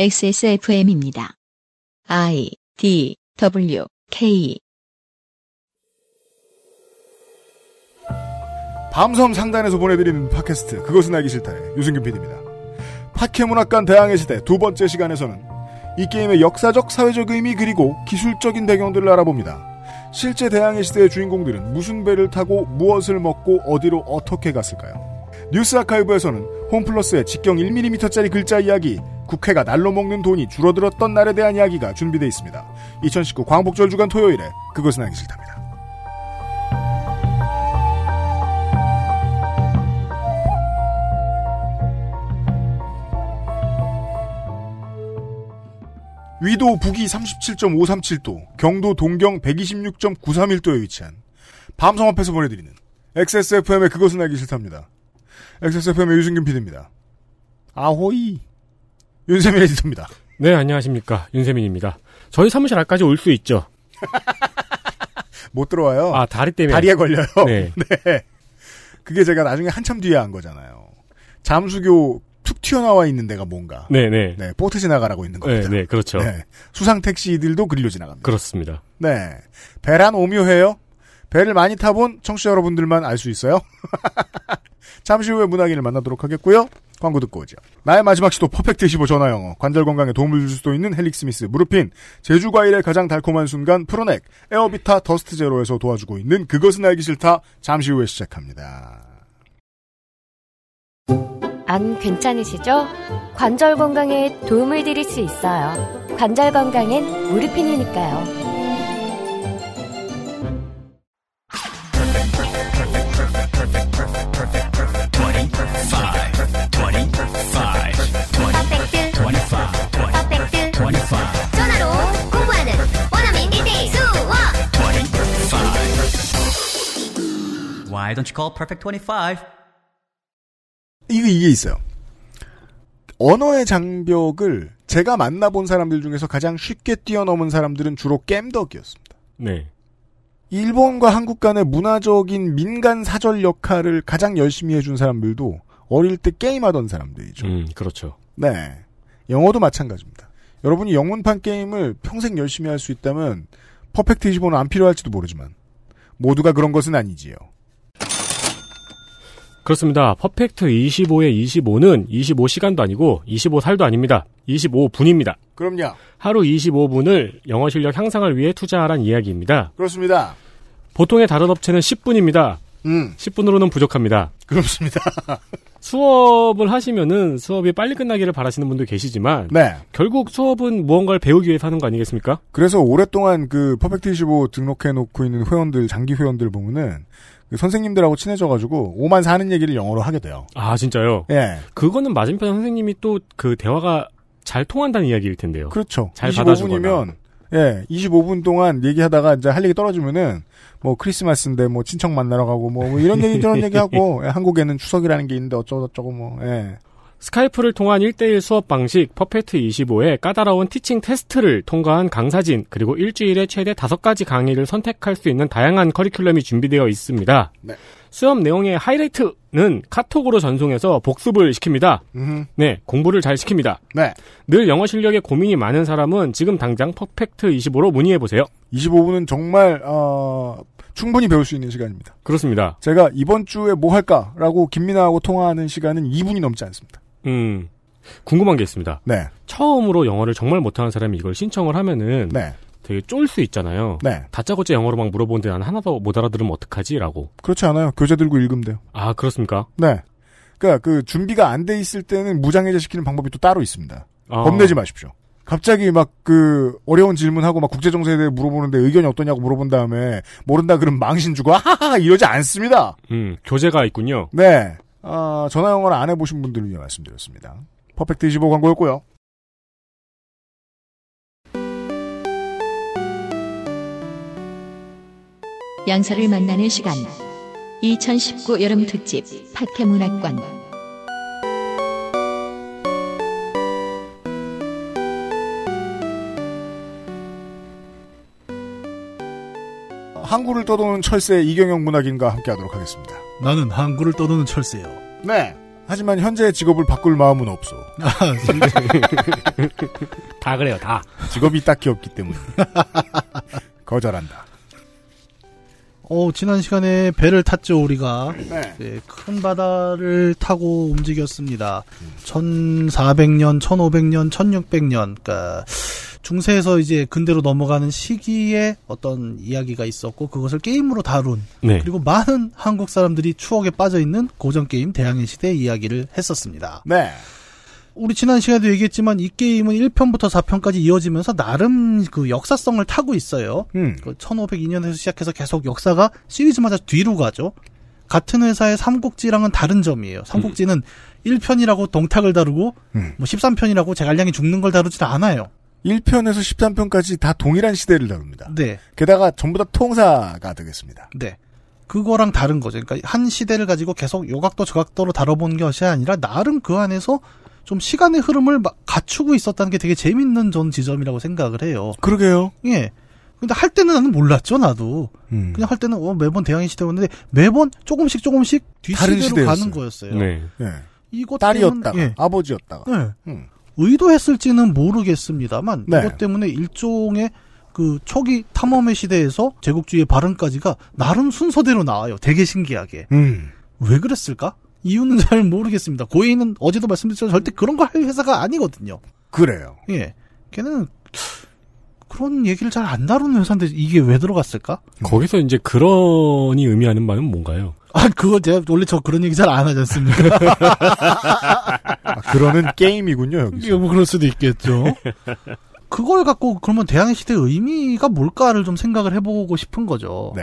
XSFM입니다. I D W K 밤섬 상단에서 보내드리는 팟캐스트 그것은 알기 싫다의 유승균 PD입니다. 팟캐문학관 대항의 시대 두 번째 시간에서는 이 게임의 역사적 사회적 의미 그리고 기술적인 배경들을 알아봅니다. 실제 대항의 시대의 주인공들은 무슨 배를 타고 무엇을 먹고 어디로 어떻게 갔을까요? 뉴스 아카이브에서는 홈플러스의 직경 1mm짜리 글자 이야기, 국회가 날로 먹는 돈이 줄어들었던 날에 대한 이야기가 준비되어 있습니다. 2019 광복절 주간 토요일에 그것은 알기 싫답니다. 위도 북위 37.537도, 경도 동경 126.931도에 위치한 밤섬 앞에서 보내드리는 XSFM의 그것은 알기 싫답니다. XSFM의 유승균 PD입니다. 아호이. 윤세민 에디터입니다. 네, 안녕하십니까. 윤세민입니다. 저희 사무실 앞까지 올 수 있죠. 못 들어와요. 아, 다리 때문에. 다리에 걸려요. 네. 네. 그게 제가 나중에 한참 뒤에 한 거잖아요. 잠수교 툭 튀어나와 있는 데가 뭔가. 네, 네. 네, 보트 지나가라고 있는 네, 겁니다. 네, 그렇죠. 네. 수상 택시들도 그리로 지나갑니다. 그렇습니다. 네. 배란 오묘해요. 배를 많이 타본 청취자 여러분들만 알 수 있어요. 잠시 후에 문학인을 만나도록 하겠고요. 광고 듣고 오죠. 나의 마지막 시도 퍼펙트 25 전화 영어. 관절 건강에 도움을 줄 수도 있는 헬릭 스미스 무르핀. 제주 과일의 가장 달콤한 순간 프로넥. 에어비타 더스트 제로에서 도와주고 있는 그것은 알기 싫다. 잠시 후에 시작합니다. 안 괜찮으시죠? 관절 건강에 도움을 드릴 수 있어요. 관절 건강엔 무르핀이니까요. Why don't you call Perfect 25? 이게, 이게 있어요. 언어의 장벽을 제가 만나본 사람들 중에서 가장 쉽게 뛰어넘은 사람들은 주로 겜덕이었습니다. 네. 일본과 한국 간의 문화적인 민간 사절 역할을 가장 열심히 해준 사람들도 어릴 때 게임하던 사람들이죠. 음, 그렇죠. 네. 영어도 마찬가지입니다. 여러분이 영문판 게임을 평생 열심히 할 수 있다면 퍼펙트 25는 안 필요할지도 모르지만 모두가 그런 것은 아니지요. 그렇습니다. 퍼펙트 25의 25는 25시간도 아니고 25살도 아닙니다. 25분입니다. 그럼요. 하루 25분을 영어 실력 향상을 위해 투자하란 이야기입니다. 그렇습니다. 보통의 다른 업체는 10분입니다. 음, 10분으로는 부족합니다. 그렇습니다. 수업을 하시면은 수업이 빨리 끝나기를 바라시는 분도 계시지만 네. 결국 수업은 무언가를 배우기 위해서 하는 거 아니겠습니까? 그래서 오랫동안 그 퍼펙트 25 등록해 놓고 있는 회원들, 장기 회원들 보면은 그 선생님들하고 친해져가지고 오만 사는 얘기를 영어로 하게 돼요. 아 진짜요? 예. 그거는 맞은편 선생님이 또 그 대화가 잘 통한다는 이야기일 텐데요. 그렇죠. 잘 25분이면 예, 25분 동안 얘기하다가 이제 할 얘기 떨어지면은 뭐 크리스마스인데 뭐 친척 만나러 가고 뭐, 뭐 이런 얘기 저런 얘기 하고 예, 한국에는 추석이라는 게 있는데 어쩌고 저쩌고 뭐 예. 스카이프를 통한 1대1 수업 방식 퍼펙트 25의 까다로운 teaching 테스트를 통과한 강사진 그리고 일주일에 최대 5가지 강의를 선택할 수 있는 다양한 커리큘럼이 준비되어 있습니다. 네. 수업 내용의 하이라이트는 카톡으로 전송해서 복습을 시킵니다. 음, 네, 공부를 잘 시킵니다. 네. 늘 영어 실력에 고민이 많은 사람은 지금 당장 퍼펙트 25로 문의해 보세요. 25분은 정말 어, 충분히 배울 수 있는 시간입니다. 그렇습니다. 제가 이번 주에 뭐 할까라고 김민아하고 통화하는 시간은 2분이 넘지 않습니다. 음. 궁금한 게 있습니다. 네. 처음으로 영어를 정말 못하는 사람이 이걸 신청을 하면은 네. 되게 쫄 수 있잖아요. 네. 다짜고짜 영어로 막 물어보는데 나는 하나도 못 알아들으면 어떡하지라고. 그렇지 않아요. 교재 들고 읽으면 돼요. 아 그렇습니까? 네. 그러니까 그 준비가 안 돼 있을 때는 무장해제 시키는 방법이 또 따로 있습니다. 아, 겁내지 마십시오. 갑자기 막 그 어려운 질문하고 막 국제 정세에 대해 물어보는데 의견이 어떠냐고 물어본 다음에 모른다 그러면 망신 주고 하하하 이러지 않습니다. 음 교재가 있군요. 네. 아, 전화 영어를 안 해보신 분들을 위해 말씀드렸습니다. 퍼펙트 25 광고였고요. 양서를 만나는 시간 2019 여름 특집 팟캐문학관 항구를 떠도는 철새 이경영 문학인과 함께하도록 하겠습니다. 나는 항구를 떠도는 철새요. 네. 하지만 현재 직업을 바꿀 마음은 없어. 다 그래요, 다. 직업이 딱히 없기 때문에. 거절한다. 어, 지난 시간에 배를 탔죠, 우리가. 네. 네, 큰 바다를 타고 움직였습니다. 1400년, 1500년, 1600년, 그니까, 중세에서 이제 근대로 넘어가는 시기에 어떤 이야기가 있었고, 그것을 게임으로 다룬, 네. 그리고 많은 한국 사람들이 추억에 빠져 있는 고전 게임 대항해 시대 이야기를 했었습니다. 네. 우리 지난 시간에도 얘기했지만 이 게임은 1편부터 4편까지 이어지면서 나름 그 역사성을 타고 있어요. 음. 그 1502년에서 시작해서 계속 역사가 시리즈마다 뒤로 가죠. 같은 회사의 삼국지랑은 다른 점이에요. 삼국지는 1편이라고 동탁을 다루고 음. 뭐 13편이라고 제갈량이 죽는 걸 다루지 않아요. 1편에서 13편까지 다 동일한 시대를 다룹니다. 네. 게다가 전부 다 통사가 되겠습니다. 네. 그거랑 다른 거죠. 그러니까 한 시대를 가지고 계속 요각도 저각도로 다뤄본 것이 아니라 나름 그 안에서 좀 시간의 흐름을 막 갖추고 있었다는 게 되게 재밌는 전 지점이라고 생각을 해요. 그러게요. 예. 근데 할 때는 나는 몰랐죠, 나도. 음. 그냥 할 때는 어, 매번 대항해 시대였는데 매번 조금씩 조금씩 뒤시대로. 가는 거였어요. 네. 예. 이것 딸이었다가 예. 아버지였다가. 네. 음. 의도했을지는 모르겠습니다만 네. 이것 때문에 일종의 그 초기 탐험의 시대에서 제국주의의 발언까지가 나름 순서대로 나와요. 되게 신기하게. 음. 왜 그랬을까? 이유는 잘 모르겠습니다. 고인은 어제도 말씀드렸지만 절대 그런 거할 회사가 아니거든요. 그래요. 예. 걔는 그런 얘기를 잘 안 다루는 회사인데 이게 왜 들어갔을까? 거기서 이제 그런이 의미하는 바는 뭔가요? 아, 그거 제가 원래 저 그런 얘기 잘 안 하지 않습니까? 아, 그러는 게임이군요, 여기서. 이거 뭐 그럴 수도 있겠죠. 그걸 갖고 그러면 대항해 시대의 의미가 뭘까를 좀 생각을 해보고 싶은 거죠. 네.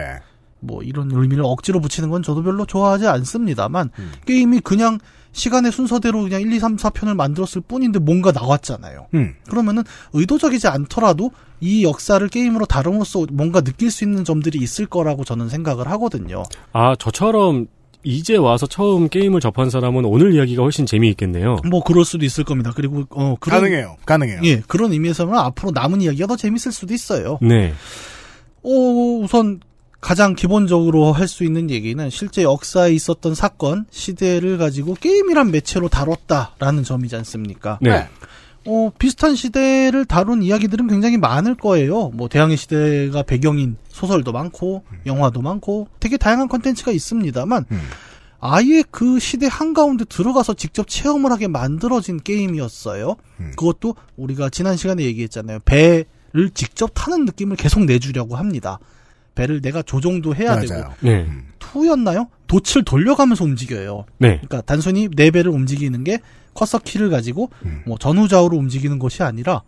뭐 이런 의미를 억지로 붙이는 건 저도 별로 좋아하지 않습니다만 음. 게임이 그냥 시간의 순서대로 그냥 1, 2, 3, 4편을 만들었을 뿐인데 뭔가 나왔잖아요. 음. 그러면은 의도적이지 않더라도 이 역사를 게임으로 다rum으로써 뭔가 느낄 수 있는 점들이 있을 거라고 저는 생각을 하거든요. 아, 저처럼 이제 와서 처음 게임을 접한 사람은 오늘 이야기가 훨씬 재미있겠네요. 뭐 그럴 수도 있을 겁니다. 그리고 어 그런 가능해요. 가능해요. 예 그런 의미에서는 앞으로 남은 이야기가 더 재밌을 수도 있어요. 네. 어, 우선 가장 기본적으로 할 수 있는 얘기는 실제 역사에 있었던 사건, 시대를 가지고 게임이란 매체로 다뤘다라는 점이지 않습니까? 네. 어, 비슷한 시대를 다룬 이야기들은 굉장히 많을 거예요. 뭐 대항해 시대가 배경인 소설도 많고 영화도 많고 되게 다양한 컨텐츠가 있습니다만 음. 아예 그 시대 한가운데 들어가서 직접 체험을 하게 만들어진 게임이었어요. 음. 그것도 우리가 지난 시간에 얘기했잖아요. 배를 직접 타는 느낌을 계속 내주려고 합니다. 배를 내가 조종도 해야 되고 맞아요. 네. 투였나요? 돛을 돌려가면서 움직여요. 네. 그러니까 단순히 내 배를 움직이는 게 커서 키를 가지고 음. 뭐 전후좌우로 움직이는 것이 아니라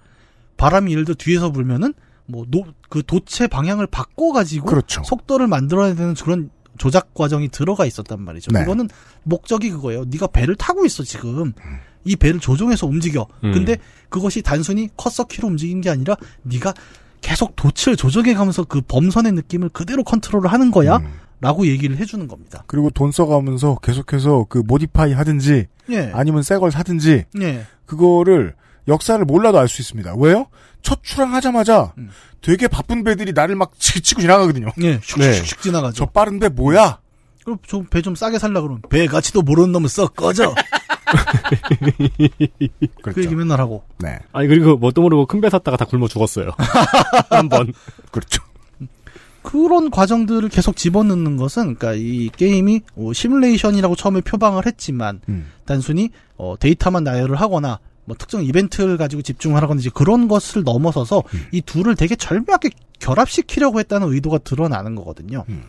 바람이 예를 들어 뒤에서 불면은 뭐그 돛의 방향을 바꿔 가지고 그렇죠. 속도를 만들어야 되는 그런 조작 과정이 들어가 있었단 말이죠. 네. 이거는 목적이 그거예요. 네가 배를 타고 있어 지금. 이 배를 조종해서 움직여. 음. 근데 그것이 단순히 커서 키로 움직이는 게 아니라 네가 계속 돛을 조정해 가면서 그 범선의 느낌을 그대로 컨트롤을 하는 거야. 음. 라고 얘기를 해주는 겁니다. 그리고 돈 써가면서 계속해서 그 모디파이 하든지 예. 아니면 새 걸 사든지 예. 그거를 역사를 몰라도 알 수 있습니다. 왜요? 첫 출항하자마자 음. 되게 바쁜 배들이 나를 막 치- 치고 지나가거든요. 예. 슉슉슉 네. 지나가죠. 저 빠른 배 뭐야? 그럼 좀 배 좀 싸게 살라 그러면 배 가치도 모르는 놈은 썩 꺼져. 그 그렇죠. 얘기 맨날 하고. 네. 아니, 그리고 뭣도 모르고 큰배 탔다가 다 굶어 죽었어요. 한 번. 그렇죠. 그런 과정들을 계속 집어넣는 것은 그러니까 이 게임이 어, 시뮬레이션이라고 처음에 표방을 했지만 음. 단순히 어, 데이터만 나열을 하거나 뭐 특정 이벤트를 가지고 집중을 하거나 이제 그런 것을 넘어서서 음. 이 둘을 되게 절묘하게 결합시키려고 했다는 의도가 드러나는 거거든요. 음.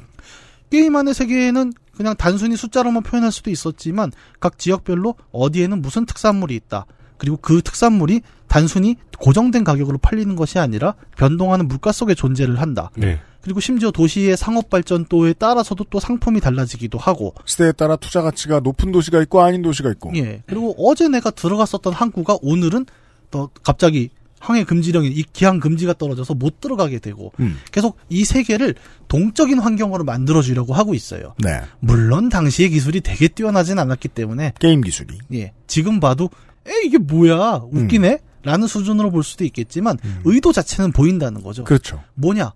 게임 안의 세계에는 그냥 단순히 숫자로만 표현할 수도 있었지만 각 지역별로 어디에는 무슨 특산물이 있다. 그리고 그 특산물이 단순히 고정된 가격으로 팔리는 것이 아니라 변동하는 물가 속에 존재를 한다. 네. 그리고 심지어 도시의 상업 발전도에 따라서도 또 상품이 달라지기도 하고. 시대에 따라 투자 가치가 높은 도시가 있고 아닌 도시가 있고. 예. 그리고 어제 내가 들어갔었던 항구가 오늘은 또 갑자기 항해 금지령이 이 기항 금지가 떨어져서 못 들어가게 되고 음. 계속 이 세계를 동적인 환경으로 만들어 주려고 하고 있어요. 네. 물론 당시의 기술이 되게 뛰어나진 않았기 때문에 게임 기술이. 예. 지금 봐도 에 이게 뭐야? 웃기네. 라는 수준으로 볼 수도 있겠지만 의도 자체는 보인다는 거죠. 그렇죠. 뭐냐?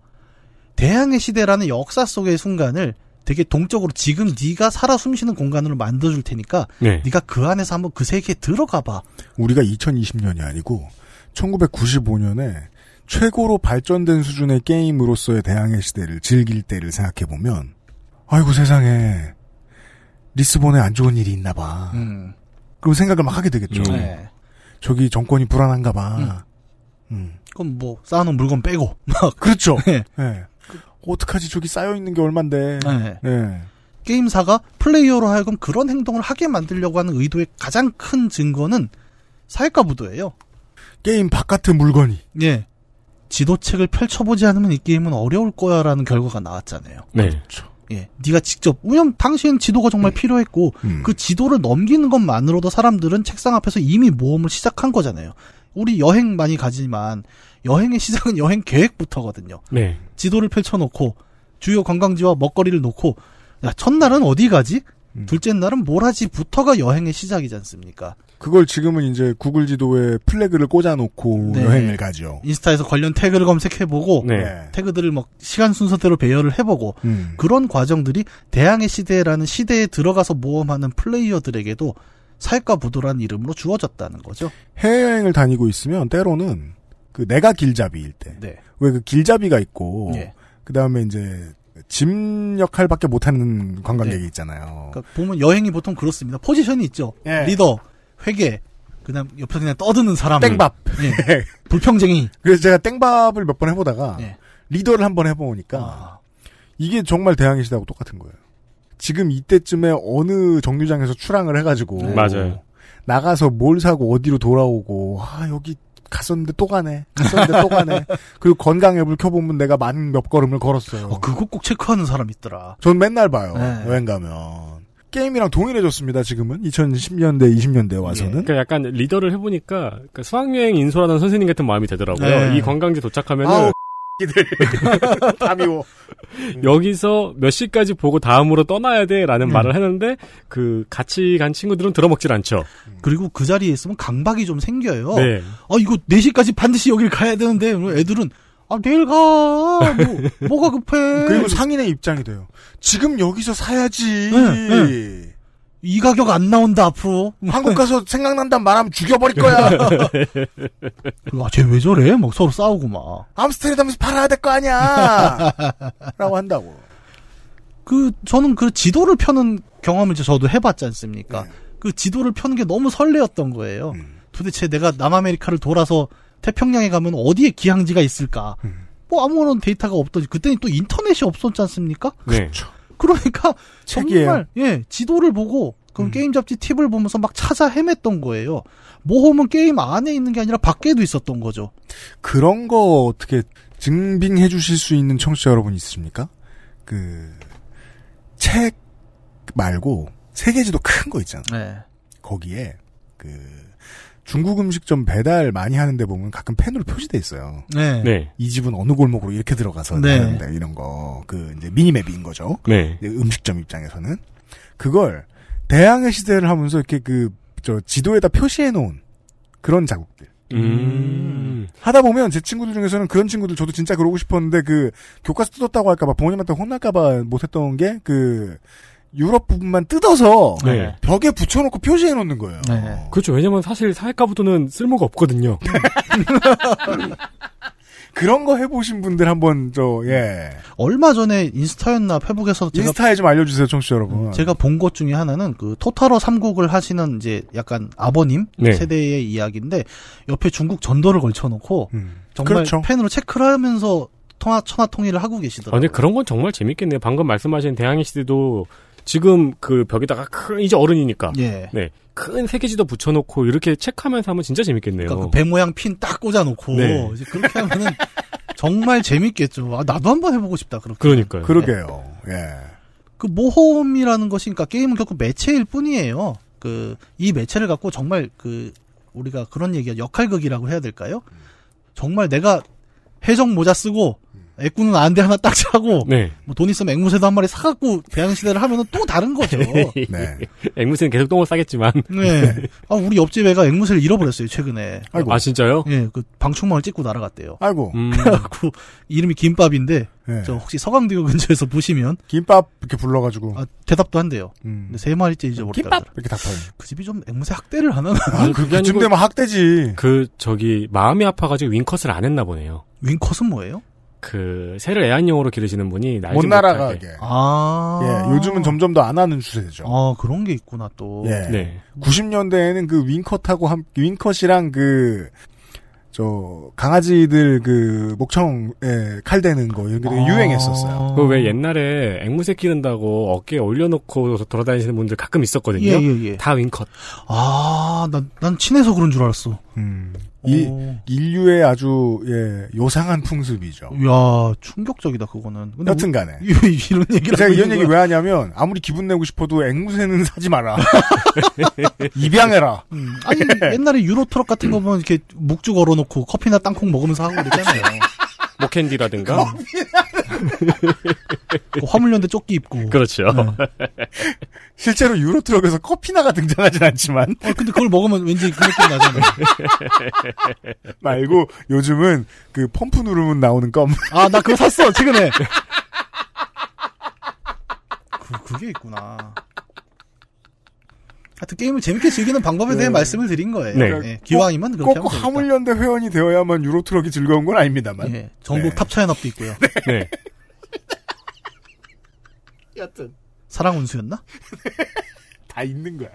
대항해 시대라는 역사 속의 순간을 되게 동적으로 지금 네가 살아 숨쉬는 공간으로 만들어줄 테니까 네. 네가 그 안에서 한번 그 세계에 들어가봐. 우리가 2020년이 아니고 1995년에 최고로 발전된 수준의 게임으로서의 대항해 시대를 즐길 때를 생각해 보면 아이고 세상에 리스본에 안 좋은 일이 있나 봐. 음. 그럼 생각을 막 하게 되겠죠. 음. 네. 저기 정권이 불안한가 봐. 음. 그럼 뭐 쌓아놓은 물건 빼고 막 그렇죠. 네. 예. 어떡하지 저기 쌓여 있는 게 얼만데. 네. 예. 게임사가 플레이어로 하여금 그런 행동을 하게 만들려고 하는 의도의 가장 큰 증거는 사회과 부도예요. 게임 바깥의 물건이. 예. 지도책을 펼쳐보지 않으면 이 게임은 어려울 거야라는 결과가 나왔잖아요. 네. 그렇죠. 예. 네가 직접 왜냐면 당시엔 지도가 정말 필요했고 음. 그 지도를 넘기는 것만으로도 사람들은 책상 앞에서 이미 모험을 시작한 거잖아요. 우리 여행 많이 가지만 여행의 시작은 여행 계획부터거든요. 네. 지도를 펼쳐놓고 주요 관광지와 먹거리를 놓고 야 첫날은 어디 가지? 음. 둘째 날은 뭘 하지?부터가 여행의 시작이지 않습니까? 그걸 지금은 이제 구글 지도에 플래그를 꽂아놓고 네. 여행을 가죠. 인스타에서 관련 태그를 검색해보고 네. 태그들을 막 시간 순서대로 배열을 해보고 음. 그런 과정들이 대항의 시대라는 시대에 들어가서 모험하는 플레이어들에게도 사회과 부도라는 이름으로 주어졌다는 거죠. 해외여행을 다니고 있으면 때로는 그 내가 길잡이일 때. 네. 왜 그 길잡이가 있고 예. 그 다음에 이제 짐 역할밖에 못하는 관광객이 네. 있잖아요. 그러니까 보면 여행이 보통 그렇습니다. 포지션이 있죠. 예. 리더, 회계, 그다음 옆에서 그냥 떠드는 사람, 땡밥. 예. 불평쟁이. 그래서 제가 땡밥을 몇 번 해보다가 예. 리더를 한 번 해보니까 아, 이게 정말 대항해 시대하고 똑같은 거예요. 지금 이때쯤에 어느 정류장에서 출항을 해가지고 네. 맞아요. 나가서 뭘 사고 어디로 돌아오고 아 여기 갔었는데 또 가네 갔었는데 또 가네 그리고 건강 앱을 켜보면 내가 만 몇 걸음을 걸었어요. 어, 그거 꼭 체크하는 사람 있더라. 전 맨날 봐요 네. 여행 가면 게임이랑 동일해졌습니다. 지금은 2010년대 20년대 와서는 그러니까 약간 리더를 해보니까 그러니까 수학여행 인솔하던 선생님 같은 마음이 되더라고요. 네. 이 관광지 도착하면은 아우 끼들 다 미워. 여기서 몇 시까지 보고 다음으로 떠나야 돼라는 음. 말을 하는데 그 같이 간 친구들은 들어먹질 않죠. 그리고 그 자리에 있으면 강박이 좀 생겨요. 네. 아, 이거 4시까지 반드시 여길 가야 되는데, 애들은, 아, 내일 가. 뭐, 뭐가 급해. 그리고 상인의 입장이 돼요. 지금 여기서 사야지. 네, 이 가격 안 나온다, 앞으로. 한국 가서 생각난단 말하면 죽여버릴 거야. 아, 쟤왜 저래? 막 서로 싸우고 막. 암스테르담에서 팔아야 될 거 아니야. 라고 한다고. 그, 저는 그 지도를 펴는 경험을 이제 저도 해봤지 않습니까? 네. 그 지도를 펴는 게 너무 설레었던 거예요. 음. 도대체 내가 남아메리카를 돌아서 태평양에 가면 어디에 기항지가 있을까? 음. 뭐 아무런 데이터가 없더니 그때는 또 인터넷이 없었지 않습니까? 네. 그렇죠. 그러니까 책이에요. 정말 예 지도를 보고 그 음. 게임 잡지 팁을 보면서 막 찾아 헤맸던 거예요. 모험은 게임 안에 있는 게 아니라 밖에도 있었던 거죠. 그런 거 어떻게 증빙해 주실 수 있는 청취자 여러분 있으십니까? 그, 책 말고 세계지도 큰 거 있잖아. 네. 거기에 그 중국 음식점 배달 많이 하는데 보면 가끔 펜으로 표시돼 있어요. 네. 네. 이 집은 어느 골목으로 이렇게 들어가서 네. 하는데 이런 거 그 이제 미니맵인 거죠. 네. 음식점 입장에서는 그걸 대항해 시대를 하면서 이렇게 그 저 지도에다 표시해 놓은 그런 자국들 음. 하다 보면 제 친구들 중에서는 그런 친구들 저도 진짜 그러고 싶었는데 그 교과서 뜯었다고 할까봐 부모님한테 혼날까봐 못했던 게 그 유럽 부분만 뜯어서 네. 벽에 붙여놓고 표시해 놓는 거예요. 네. 그렇죠. 왜냐면 사실 사회과부도는 쓸모가 없거든요. 그런 거 해보신 분들 한번 저 예. 얼마 전에 인스타였나 페북에서 제가 인스타에 좀 알려주세요, 청취자 여러분. 제가 본 것 중에 하나는 그 토탈어 삼국을 하시는 이제 약간 아버님 네. 세대의 이야기인데 옆에 중국 전도를 걸쳐놓고 음. 정말 그렇죠. 펜으로 체크를 하면서 통화 천하 통일을 하고 아, 계시더라고요. 근데 그런 건 정말 재밌겠네요. 방금 말씀하신 대항해 시대도 지금 그 벽에다가 큰 이제 어른이니까 예. 네. 큰 세계지도 붙여놓고 이렇게 체크하면서 하면 진짜 재밌겠네요. 그러니까 그배 모양 핀 딱 꽂아놓고 네. 이제 그렇게 하면은 정말 재밌겠죠. 아, 나도 한번 해보고 싶다. 그렇게. 그러니까요. 그러게요. 예. 그 모험이라는 것이 그러니까 게임은 결국 매체일 뿐이에요. 그 이 매체를 갖고 정말 그 우리가 그런 얘기가 역할극이라고 해야 될까요? 정말 내가 해적 모자 쓰고 애꾸는 안대 하나 딱 차고 네. 뭐돈 있으면 앵무새도 한 마리 사갖고 대항 시대를 하면은 또 다른 거죠. 네. 앵무새는 계속 똥을 싸겠지만. 네. 아 우리 옆집 애가 앵무새를 잃어버렸어요 최근에. 아이고. 아, 진짜요? 예, 그 방충망을 찍고 날아갔대요. 아이고. 음. 그래갖고 이름이 김밥인데 네. 저 혹시 서강대교 근처에서 보시면 김밥 이렇게 불러가지고. 아, 대답도 한대요. 음. 근데 세 마리째 잊어버렸다. 이렇게 닥터요. 그 집이 좀 앵무새 학대를 하나? 아니, 그게 그쯤 아니고 되면 학대지. 그 저기 마음이 아파가지고 윙컷을 안 했나 보네요. 윙컷은 뭐예요? 그 새를 애완용으로 기르시는 분이 날지 못. 날아가게. 아. 예, 요즘은 점점 더 안 하는 추세죠. 아 그런 게 있구나 또. 예. 네. 90년대에는 그 윙컷하고 함, 윙컷이랑 그, 저, 강아지들 그, 목청에 칼 대는 거, 이런 게 되게 아. 유행했었어요. 그 왜 옛날에 앵무새 기른다고 어깨에 올려놓고 돌아다니시는 분들 가끔 있었거든요. 예, 예, 예. 다 윙컷. 아, 난, 난 친해서 그런 줄 알았어. 음. 이, 오. 인류의 아주, 예, 요상한 풍습이죠. 이야, 충격적이다, 그거는. 근데 여튼 간에. 우- 이- 이런 얘기를 제가 이런 얘기. 왜 하냐면, 아무리 기분 내고 싶어도 앵무새는 사지 마라. 입양해라. 음, 아니, 옛날에 유로 트럭 같은 거 보면 이렇게 묵주 걸어놓고 커피나 땅콩 먹으면서 하고 그랬잖아요. 모캔디라든가. 그 화물연대 조끼 입고. 그렇죠. 실제로 유로트럭에서 커피나가 등장하진 않지만, 어, 근데 그걸 먹으면 왠지 그 느낌 나잖아요. 말고, 요즘은 그 펌프 누르면 나오는 껌. 아, 나 그거 샀어, 최근에. 그, 그게 있구나. 하여튼 게임을 재밌게 즐기는 방법에 대해 네. 말씀을 드린 거예요. 네. 예, 기왕이면 그렇게 꼭 하면 되니까. 화물연대 회원이 되어야만 유로트럭이 즐거운 건 아닙니다만. 예, 전국 네. 탑차 연합도 있고요. 네. 여튼. 사랑운수였나? 다 있는 거야.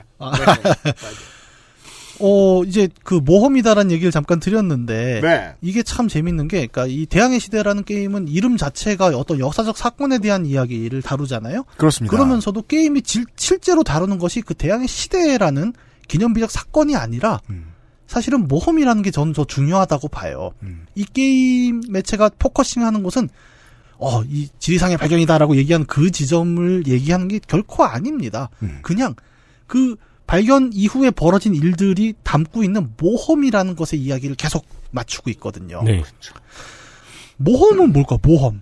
어, 이제 그 모험이다라는 얘기를 잠깐 드렸는데. 네. 이게 참 재밌는 게, 그니까 이 대항해 시대라는 게임은 이름 자체가 어떤 역사적 사건에 대한 이야기를 다루잖아요. 그렇습니다. 그러면서도 게임이 질- 실제로 다루는 것이 그 대항해 시대라는 기념비적 사건이 아니라 음, 사실은 모험이라는 게 저는 더 중요하다고 봐요. 음. 이 게임 매체가 포커싱하는 것은 어, 이 지리상의 발견이다라고 얘기하는 그 지점을 얘기하는 게 결코 아닙니다. 음. 그냥 그 발견 이후에 벌어진 일들이 담고 있는 모험이라는 것의 이야기를 계속 맞추고 있거든요. 네. 모험은 뭘까? 모험.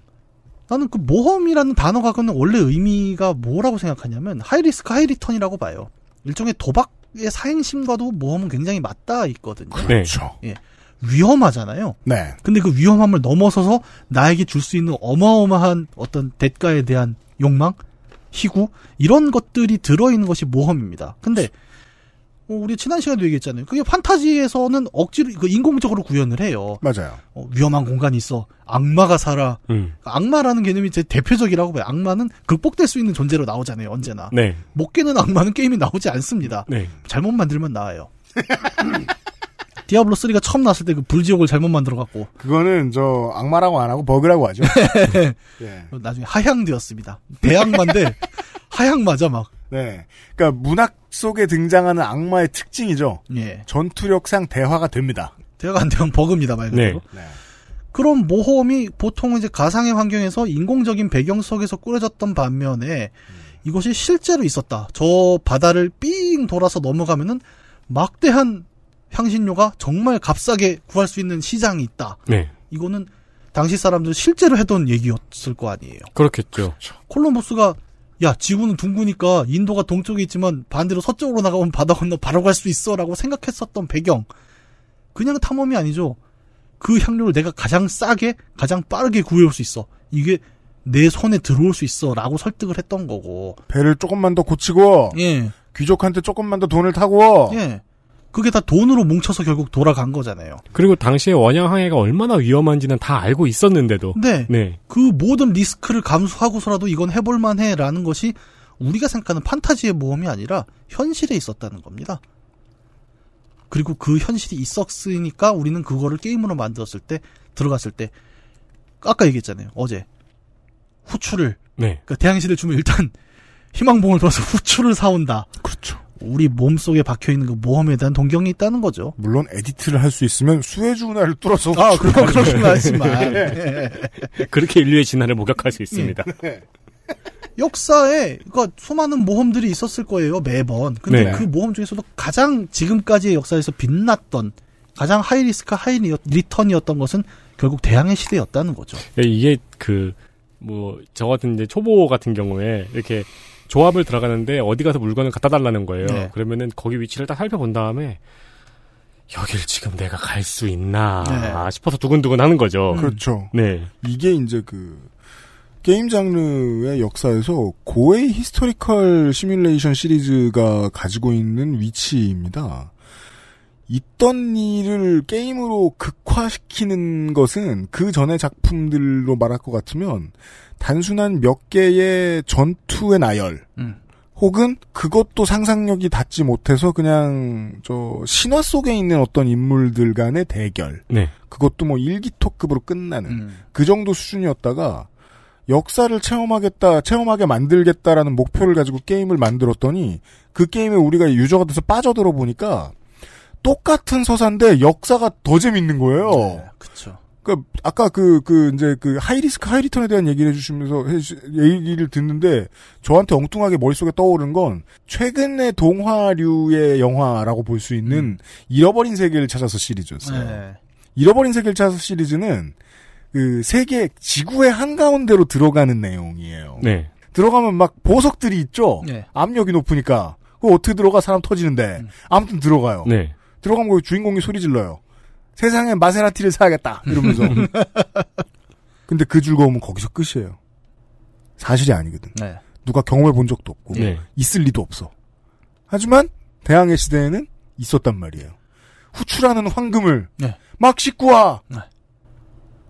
나는 그 모험이라는 단어가 갖는 원래 의미가 뭐라고 생각하냐면 high risk high return이라고 봐요. 일종의 도박의 사행심과도 모험은 굉장히 맞닿아 있거든요. 네. 그렇죠. 위험하잖아요. 네. 근데 그 위험함을 넘어서서 나에게 줄 수 있는 어마어마한 어떤 대가에 대한 욕망, 희구 이런 것들이 들어있는 것이 모험입니다. 근데 어, 우리 지난 시간에도 얘기했잖아요. 그게 판타지에서는 억지로 그 인공적으로 구현을 해요. 맞아요. 어, 위험한 공간이 있어. 악마가 살아. 음. 악마라는 개념이 제 대표적이라고 봐요. 악마는 극복될 수 있는 존재로 나오잖아요. 언제나. 네. 못 깨는 악마는 게임이 나오지 않습니다. 네. 잘못 만들면 나와요. 디아블로 3가 처음 나왔을 때 그 불지옥을 잘못 만들어 갖고 그거는 저 악마라고 안 하고 버그라고 하죠. 예. 나중에 하향되었습니다. 대악마인데 하향마자 막. 네. 그러니까 문학 속에 등장하는 악마의 특징이죠. 예. 전투력상 대화가 됩니다. 대화가 안 되면 버그입니다, 말 그대로. 네. 네. 그런 모험이 보통 이제 가상의 환경에서 인공적인 배경 속에서 꾸려졌던 반면에 이것이 실제로 있었다. 저 바다를 삥 돌아서 넘어가면은 막대한 향신료가 정말 값싸게 구할 수 있는 시장이 있다. 네. 이거는 당시 사람들 실제로 했던 얘기였을 거 아니에요. 그렇겠죠. 콜럼버스가 야 지구는 둥그니까 인도가 동쪽에 있지만 반대로 서쪽으로 나가면 바다 건너 바로 갈 수 있어라고 생각했었던 배경 그냥 탐험이 아니죠 그 향료를 내가 가장 싸게 가장 빠르게 구해올 수 있어 이게 내 손에 들어올 수 있어라고 설득을 했던 거고 배를 조금만 더 고치고 예 귀족한테 조금만 더 돈을 타고 예. 그게 다 돈으로 뭉쳐서 결국 돌아간 거잖아요. 그리고 당시에 원양 항해가 얼마나 위험한지는 다 알고 있었는데도. 근데 네. 그 모든 리스크를 감수하고서라도 이건 해볼만해라는 것이 우리가 생각하는 판타지의 모험이 아니라 현실에 있었다는 겁니다. 그리고 그 현실이 있었으니까 우리는 그거를 게임으로 만들었을 때 들어갔을 때 아까 얘기했잖아요. 어제 후추를 네. 그러니까 대항시를 주면 일단 희망봉을 들어서 후추를 사온다. 그렇죠. 우리 몸속에 박혀 있는 그 모험에 대한 동경이 있다는 거죠. 물론 에디트를 할 수 있으면 수혜주 운하를 뚫어서 아, 그럼 그렇긴 하지만 예. 그렇게 인류의 진화를 목격할 수 있습니다. 역사에 그러니까 수많은 모험들이 있었을 거예요 매번. 근데 네. 그 모험 중에서도 가장 지금까지의 역사에서 빛났던 가장 high risk high re- return이었던 것은 결국 대항해시대였다는 거죠. 예, 이게 그, 뭐, 저 같은 이제 초보 같은 경우에 이렇게 조합을 들어가는데 어디 가서 물건을 갖다 달라는 거예요. 네. 그러면은 거기 위치를 딱 살펴본 다음에 여길 지금 내가 갈 수 있나 네. 싶어서 두근두근 하는 거죠. 그렇죠. 네. 이게 이제 그 게임 장르의 역사에서 코에이 historical 시뮬레이션 시리즈가 가지고 있는 위치입니다. 있던 일을 게임으로 극화시키는 것은 그 전의 작품들로 말할 것 같으면 단순한 몇 개의 전투의 나열 음. 혹은 그것도 상상력이 닿지 못해서 그냥 저 신화 속에 있는 어떤 인물들 간의 대결 네. 그것도 뭐 일기토급으로 끝나는 음. 그 정도 수준이었다가 역사를 체험하겠다, 체험하게 만들겠다라는 목표를 가지고 게임을 만들었더니 그 게임에 우리가 유저가 돼서 빠져들어 보니까 똑같은 서사인데 역사가 더 재밌는 거예요. 네, 그쵸. 그 아까 그 그 이제 그 하이리스크 하이리턴에 대한 얘기를 해주시면서 해주- 얘기를 듣는데 저한테 엉뚱하게 머릿속에 떠오른 건 최근의 동화류의 영화라고 볼 수 있는 잃어버린 세계를 찾아서 시리즈였어요. 네. 잃어버린 세계를 찾아서 시리즈는 그 세계 지구의 한가운데로 들어가는 내용이에요. 네. 들어가면 막 보석들이 있죠. 네. 압력이 높으니까 그 어떻게 들어가 사람 터지는데 음. 아무튼 들어가요. 네. 들어가면 주인공이 소리 질러요. 세상에 마세라티를 사야겠다 이러면서. 근데 그 즐거움은 거기서 끝이에요. 사실이 아니거든. 네. 누가 경험해 본 적도 없고 네. 있을 리도 없어. 하지만 대항해 시대에는 있었단 말이에요. 후출하는 황금을 네. 막 싣고 와.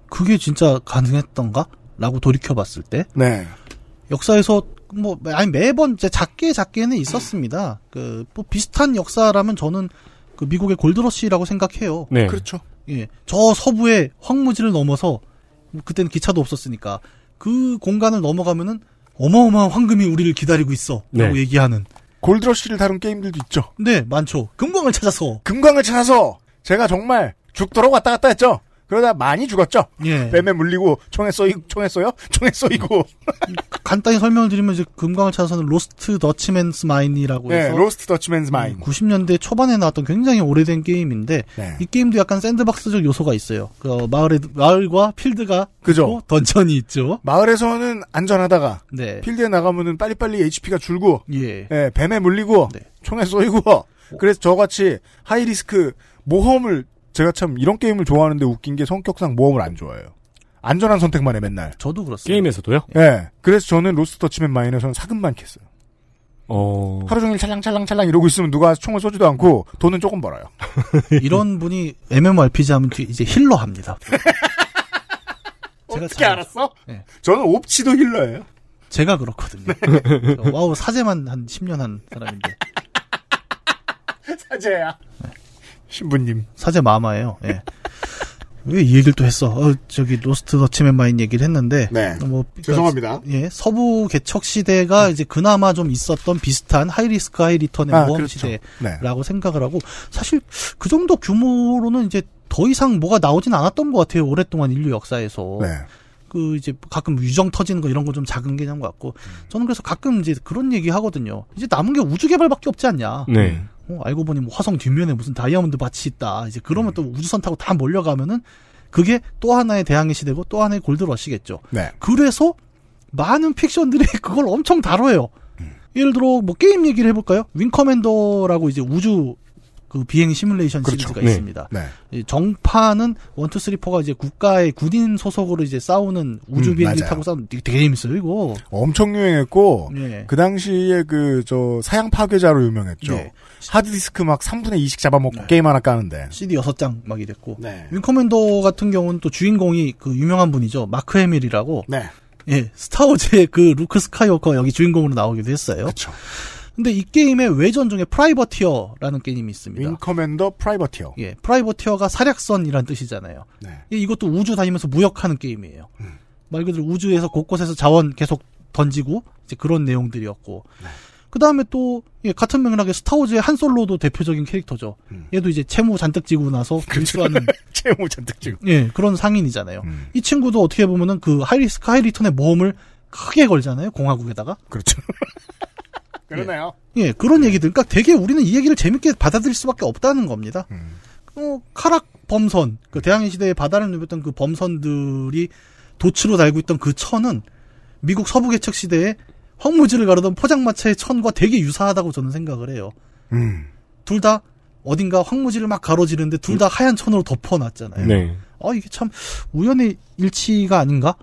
그게 진짜 가능했던가? 라고 돌이켜봤을 때 네. 역사에서 뭐 아니 매번 작게 작게는 있었습니다. 그 뭐 비슷한 역사라면 저는 그 미국의 골드러시라고 생각해요. 네. 그렇죠. 예, 저 서부의 황무지를 넘어서 그때는 기차도 없었으니까 그 공간을 넘어가면은 어마어마한 황금이 우리를 기다리고 있어라고 네. 얘기하는. 골드러시를 다룬 게임들도 있죠. 네, 많죠. 금광을 찾아서. 금광을 찾아서 제가 정말 죽도록 왔다 갔다 했죠. 그러다 많이 죽었죠. 예. 뱀에 물리고 총에 쏘이고 총에 쏘여? 총에 쏘이고. 간단히 설명을 드리면 이제 금광을 찾아서는 Lost Dutchman's Mine이라고 네, 해서 Lost Dutchman's Mine. 90년대 초반에 나왔던 굉장히 오래된 게임인데 네. 이 게임도 약간 sandbox적 요소가 있어요. 그 마을에 마을과 필드가 그죠. 던전이 있죠. 마을에서는 안전하다가 네. 필드에 나가면은 빨리빨리 HP가 줄고 예. 예, 뱀에 물리고 네. 총에 쏘이고 그래서 저같이 high risk 모험을 제가 참 이런 게임을 좋아하는데 웃긴 게 성격상 모험을 안 좋아해요. 안전한 선택만 해 맨날. 저도 그렇습니다. 게임에서도요? 예. 그래서 저는 Lost Dutchman Mine에서는 사금만 캤어요. 어. 하루 종일 찰랑찰랑찰랑 이러고 있으면 누가 총을 쏘지도 않고 돈은 조금 벌어요. 이런 분이 MMORPG 하면 이제 healer 합니다. 제가 어떻게 잘- 알았어? 네. 저는 옵치도 healer예요. 제가 그렇거든요. 저 와우 사제만 한 10년 한 사람인데 사제야. 신부님. 사제 마마예요. 예. 왜 이 얘기를 또 했어? 어, 저기 Lost Dutchman Mine 얘기를 했는데 네. 뭐 죄송합니다. 예, 서부 개척 시대가 이제 그나마 좀 있었던 비슷한 high risk high return의 아, 모험 그렇죠. 네. 시대라고 생각을 하고 사실 그 정도 규모로는 이제 더 이상 뭐가 나오진 않았던 것 같아요. 오랫동안 인류 역사에서. 네. 그 이제 가끔 유정 터지는 거 이런 거 좀 작은 개념 같고 저는 그래서 가끔 이제 그런 얘기 하거든요. 이제 남은 게 우주 개발밖에 없지 않냐. 네. 어, 알고 보니 뭐 화성 뒷면에 무슨 다이아몬드 밭이 있다. 이제 그러면 또 우주선 타고 다 몰려가면은 그게 또 하나의 대항해 시대고 또 하나의 골드러시겠죠. 네. 그래서 많은 픽션들이 그걸 엄청 다뤄요. 예를 들어 뭐 게임 얘기를 해볼까요? 윙커맨더라고 이제 우주 그 비행 시뮬레이션 그렇죠. 시리즈가 네. 있습니다. 네. 이 정편은 one two three four가 이제 국가의 군인 소속으로 이제 싸우는 우주 음, 비행기 맞아요. 타고 싸우는 되게, 재밌어요 이거. 엄청 유행했고 예. 그 당시에 그 저 사양 파괴자로 유명했죠. 네. 하드디스크 막 3분의 2씩 잡아먹고 네. 게임 하나 까는데. CD 6장 막 이랬고. 네. 윙커맨더 같은 경우는 또 주인공이 그 유명한 분이죠. 마크 해밀이라고. 네. 예, 스타워즈의 그 루크 스카이워커 여기 주인공으로 나오기도 했어요. 그렇죠. 근데 이 게임의 외전 중에 Privateer라는 게임이 있습니다. 윙커맨더 Privateer. 예, Privateer가 사략선이란 뜻이잖아요. 네. 예, 이것도 우주 다니면서 무역하는 게임이에요. 음. 말 그대로 우주에서 곳곳에서 자원 계속 던지고 이제 그런 내용들이었고. 네. 그 다음에 또 예, 같은 맥락의 스타워즈의 한 솔로도 대표적인 캐릭터죠. 음. 얘도 이제 채무 잔뜩 지고 나서 밀수하는 채무 잔뜩 지금. 예 그런 상인이잖아요. 음. 이 친구도 어떻게 보면은 그 high risk high return의 모험을 크게 걸잖아요. 공화국에다가. 그렇죠. 그러네요. 예, 그런 얘기들. 그러니까 되게 우리는 이 얘기를 재밌게 받아들일 수밖에 없다는 겁니다. 음. 어, 카락 범선, 그 대항해 시대에 바다를 누볐던 그 범선들이 도치로 달고 있던 그 천은 미국 서부 개척 시대에 황무지를 가르던 포장마차의 천과 되게 유사하다고 저는 생각을 해요. 음. 둘다 어딘가 황무지를 막 가로지르는데 둘 다 하얀 천으로 덮어놨잖아요. 네. 아 이게 참 우연의 일치가 아닌가?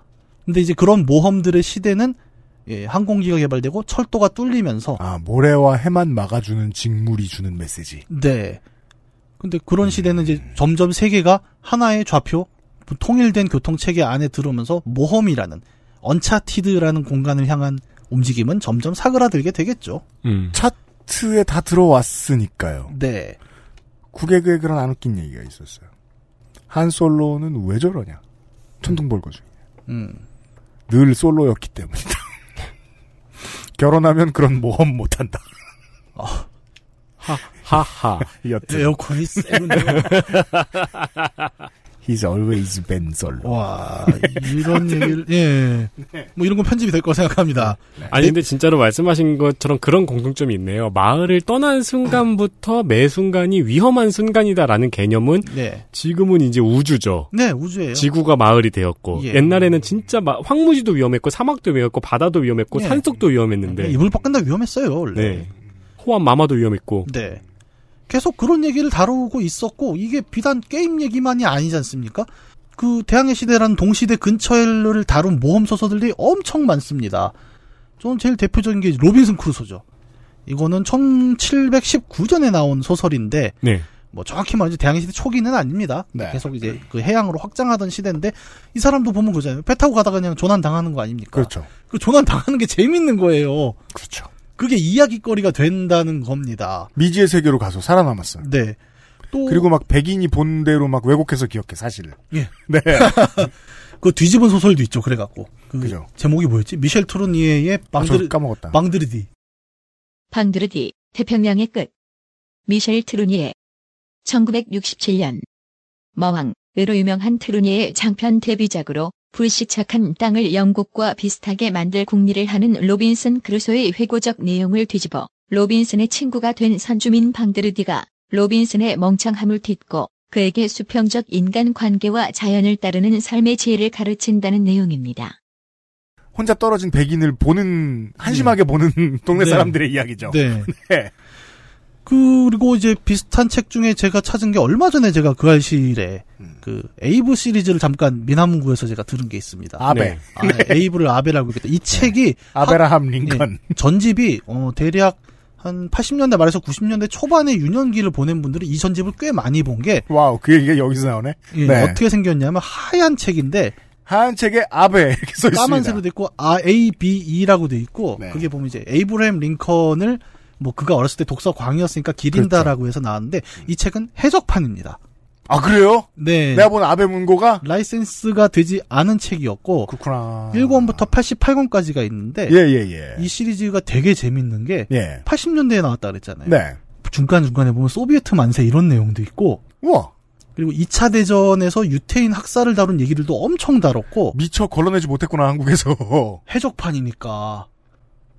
근데 이제 그런 모험들의 시대는 예, 항공기가 개발되고 철도가 뚫리면서 아, 모래와 해만 막아주는 직물이 주는 메시지. 네. 근데 그런 시대는 이제 점점 세계가 하나의 좌표, 통일된 교통 체계 안에 들어오면서 모험이라는 언차티드라는 공간을 향한 움직임은 점점 사그라들게 되겠죠. 음. 차트에 다 들어왔으니까요. 네. 구개그에 그런 안 웃긴 얘기가 있었어요. 한 솔로는 왜 저러냐? 천둥벌거 중에. 음. 늘 솔로였기 때문이다. 결혼하면 그런 모험 못한다. 하하. 여튼 에어컨이 세군요. he's always been solo. 와, 이런 얘기를, 예. 뭐 이런 건 편집이 될 거라 생각합니다. 아니 근데 진짜로 말씀하신 것처럼 그런 공통점이 있네요. 마을을 떠난 순간부터 매 순간이 위험한 순간이다라는 개념은 네. 지금은 이제 우주죠. 네, 우주예요. 지구가 마을이 되었고 예. 옛날에는 진짜 마- 황무지도 위험했고 사막도 위험했고 바다도 위험했고 예. 산속도 위험했는데 이불 밖은 다 위험했어요, 원래. 네. 호환 마마도 위험했고 네. 계속 그런 얘기를 다루고 있었고 이게 비단 게임 얘기만이 아니지 않습니까? 그 대항해 시대라는 동시대 근처를 다룬 모험 소설들이 엄청 많습니다. 좀 제일 대표적인 게 로빈슨 크루소죠. 이거는 1719년에 나온 소설인데 네. 뭐 정확히 말하면 대항해 시대 초기는 아닙니다. 네. 계속 이제 그 해양으로 확장하던 시대인데 이 사람도 보면 그잖아요. 배 타고 가다가 그냥 조난 당하는 거 아닙니까? 그렇죠. 그 조난 당하는 게 재밌는 거예요. 그렇죠. 그게 이야기거리가 된다는 겁니다. 미지의 세계로 가서 살아남았어요. 네. 또 그리고 막 백인이 본 대로 막 왜곡해서 기억해 사실을. 예. 네. 그 뒤집은 소설도 있죠. 그래갖고 그 그죠. 제목이 뭐였지? 미셸 트루니에의 아, 저 망드르 까먹었다. 망드르디. 방드르디, 태평양의 끝. 미셸 트루니에. 1967년. 마왕으로 유명한 트루니의 장편 데뷔작으로 불시착한 땅을 영국과 비슷하게 만들 궁리를 하는 로빈슨 크루소의 회고적 내용을 뒤집어 로빈슨의 친구가 된 선주민 방드르디가 로빈슨의 멍청함을 딛고 그에게 수평적 인간 관계와 자연을 따르는 삶의 지혜를 가르친다는 내용입니다. 혼자 떨어진 백인을 보는 한심하게 보는 동네 네. 사람들의 이야기죠. 네. 네. 그리고 이제 비슷한 책 중에 제가 찾은 게 얼마 전에 제가 그 알실에 음. 그 에이브 시리즈를 잠깐 미남문고에서 제가 들은 게 있습니다. 아베. 네. 아, 에이브를 아베라고 했겠다. 이 책이 아베라함 링컨. 전집이 어 대략 한 80년대 말에서 90년대 초반에 유년기를 보낸 분들이 이 전집을 꽤 많이 본 게 와우, 그 얘기가 여기서 나오네. 예, 네. 어떻게 생겼냐면 하얀 책인데 하얀 책에 아베 이렇게 써 있습니다. 까만색으로 돼 있고 아 A B E라고 돼 있고 네. 그게 보면 이제 에이브레임 링컨을 뭐 그가 어렸을 때 독서 광이었으니까 기린다라고 그렇죠. 해서 나왔는데 이 책은 해적판입니다. 아 그래요? 네. 내가 본 아베 문고가 라이센스가 되지 않은 책이었고 그렇구나. 1권부터 88권까지가 있는데 예예 예. 이 시리즈가 되게 재밌는 게 예. 80년대에 나왔다 그랬잖아요. 네. 중간 중간에 보면 소비에트 만세 이런 내용도 있고 우와 그리고 2차 대전에서 유태인 학살을 다룬 얘기들도 엄청 다뤘고 미처 걸러내지 못했구나 한국에서. 해적판이니까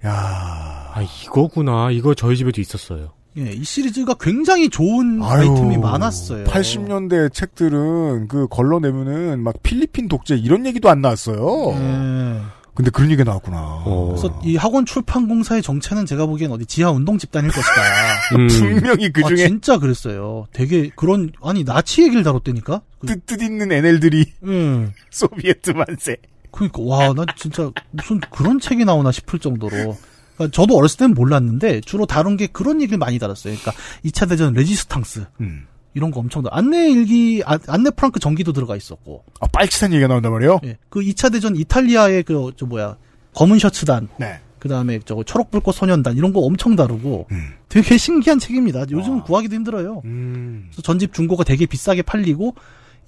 야. 아 이거구나. 이거 저희 집에도 있었어요. 예, 이 시리즈가 굉장히 좋은 아유, 아이템이 많았어요. 80년대 책들은 그 걸러내면은 막 필리핀 독재 이런 얘기도 안 나왔어요. 예. 근데 그런 얘기가 나왔구나. 어. 그래서 이 학원 출판공사의 정체는 제가 보기엔 어디 지하 운동 집단일 것이다. 음. 분명히 그 아, 중에 진짜 그랬어요. 되게 그런 아니 나치 얘기를 다뤘다니까. 그, 뜻 뜻 있는 애넬들이 음. 소비에트 만세. 그러니까 와나 진짜 무슨 그런 책이 나오나 싶을 정도로. 그러니까 저도 어렸을 때는 몰랐는데 주로 다룬 게 그런 얘기를 많이 다뤘어요. 그러니까 2차 대전 레지스탕스 음. 이런 거 엄청 다 안내 일기 아, 안내 프랑크 전기도 들어가 있었고. 아, 빨치산 얘기가 나온단 말이에요? 예. 그 2차 대전 이탈리아의 그 저 뭐야 검은 셔츠단 네. 그다음에 저거 초록불꽃 소년단 이런 거 엄청 다루고 음. 되게 신기한 책입니다. 요즘 아. 구하기도 힘들어요. 음. 그래서 전집 중고가 되게 비싸게 팔리고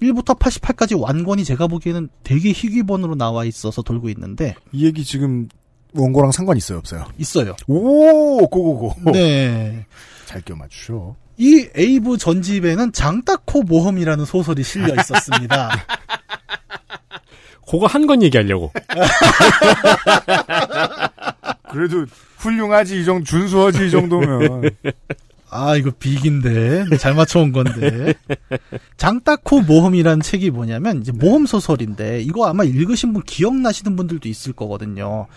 1부터 88까지 완권이 제가 보기에는 되게 희귀본으로 나와 있어서 돌고 있는데 이 얘기 지금 원고랑 상관 있어요, 없어요? 있어요. 오, 고고고. 네. 잘 껴맞추죠. 이 에이브 전집에는 장따코 모험이라는 소설이 실려 있었습니다. 그거 한 건 얘기하려고. 그래도 훌륭하지, 이 정도, 준수하지, 이 정도면. 아, 이거 빅인데. 잘 맞춰온 건데. 장따코 모험이라는 책이 뭐냐면, 이제 모험 소설인데, 이거 아마 읽으신 분 기억나시는 분들도 있을 거거든요.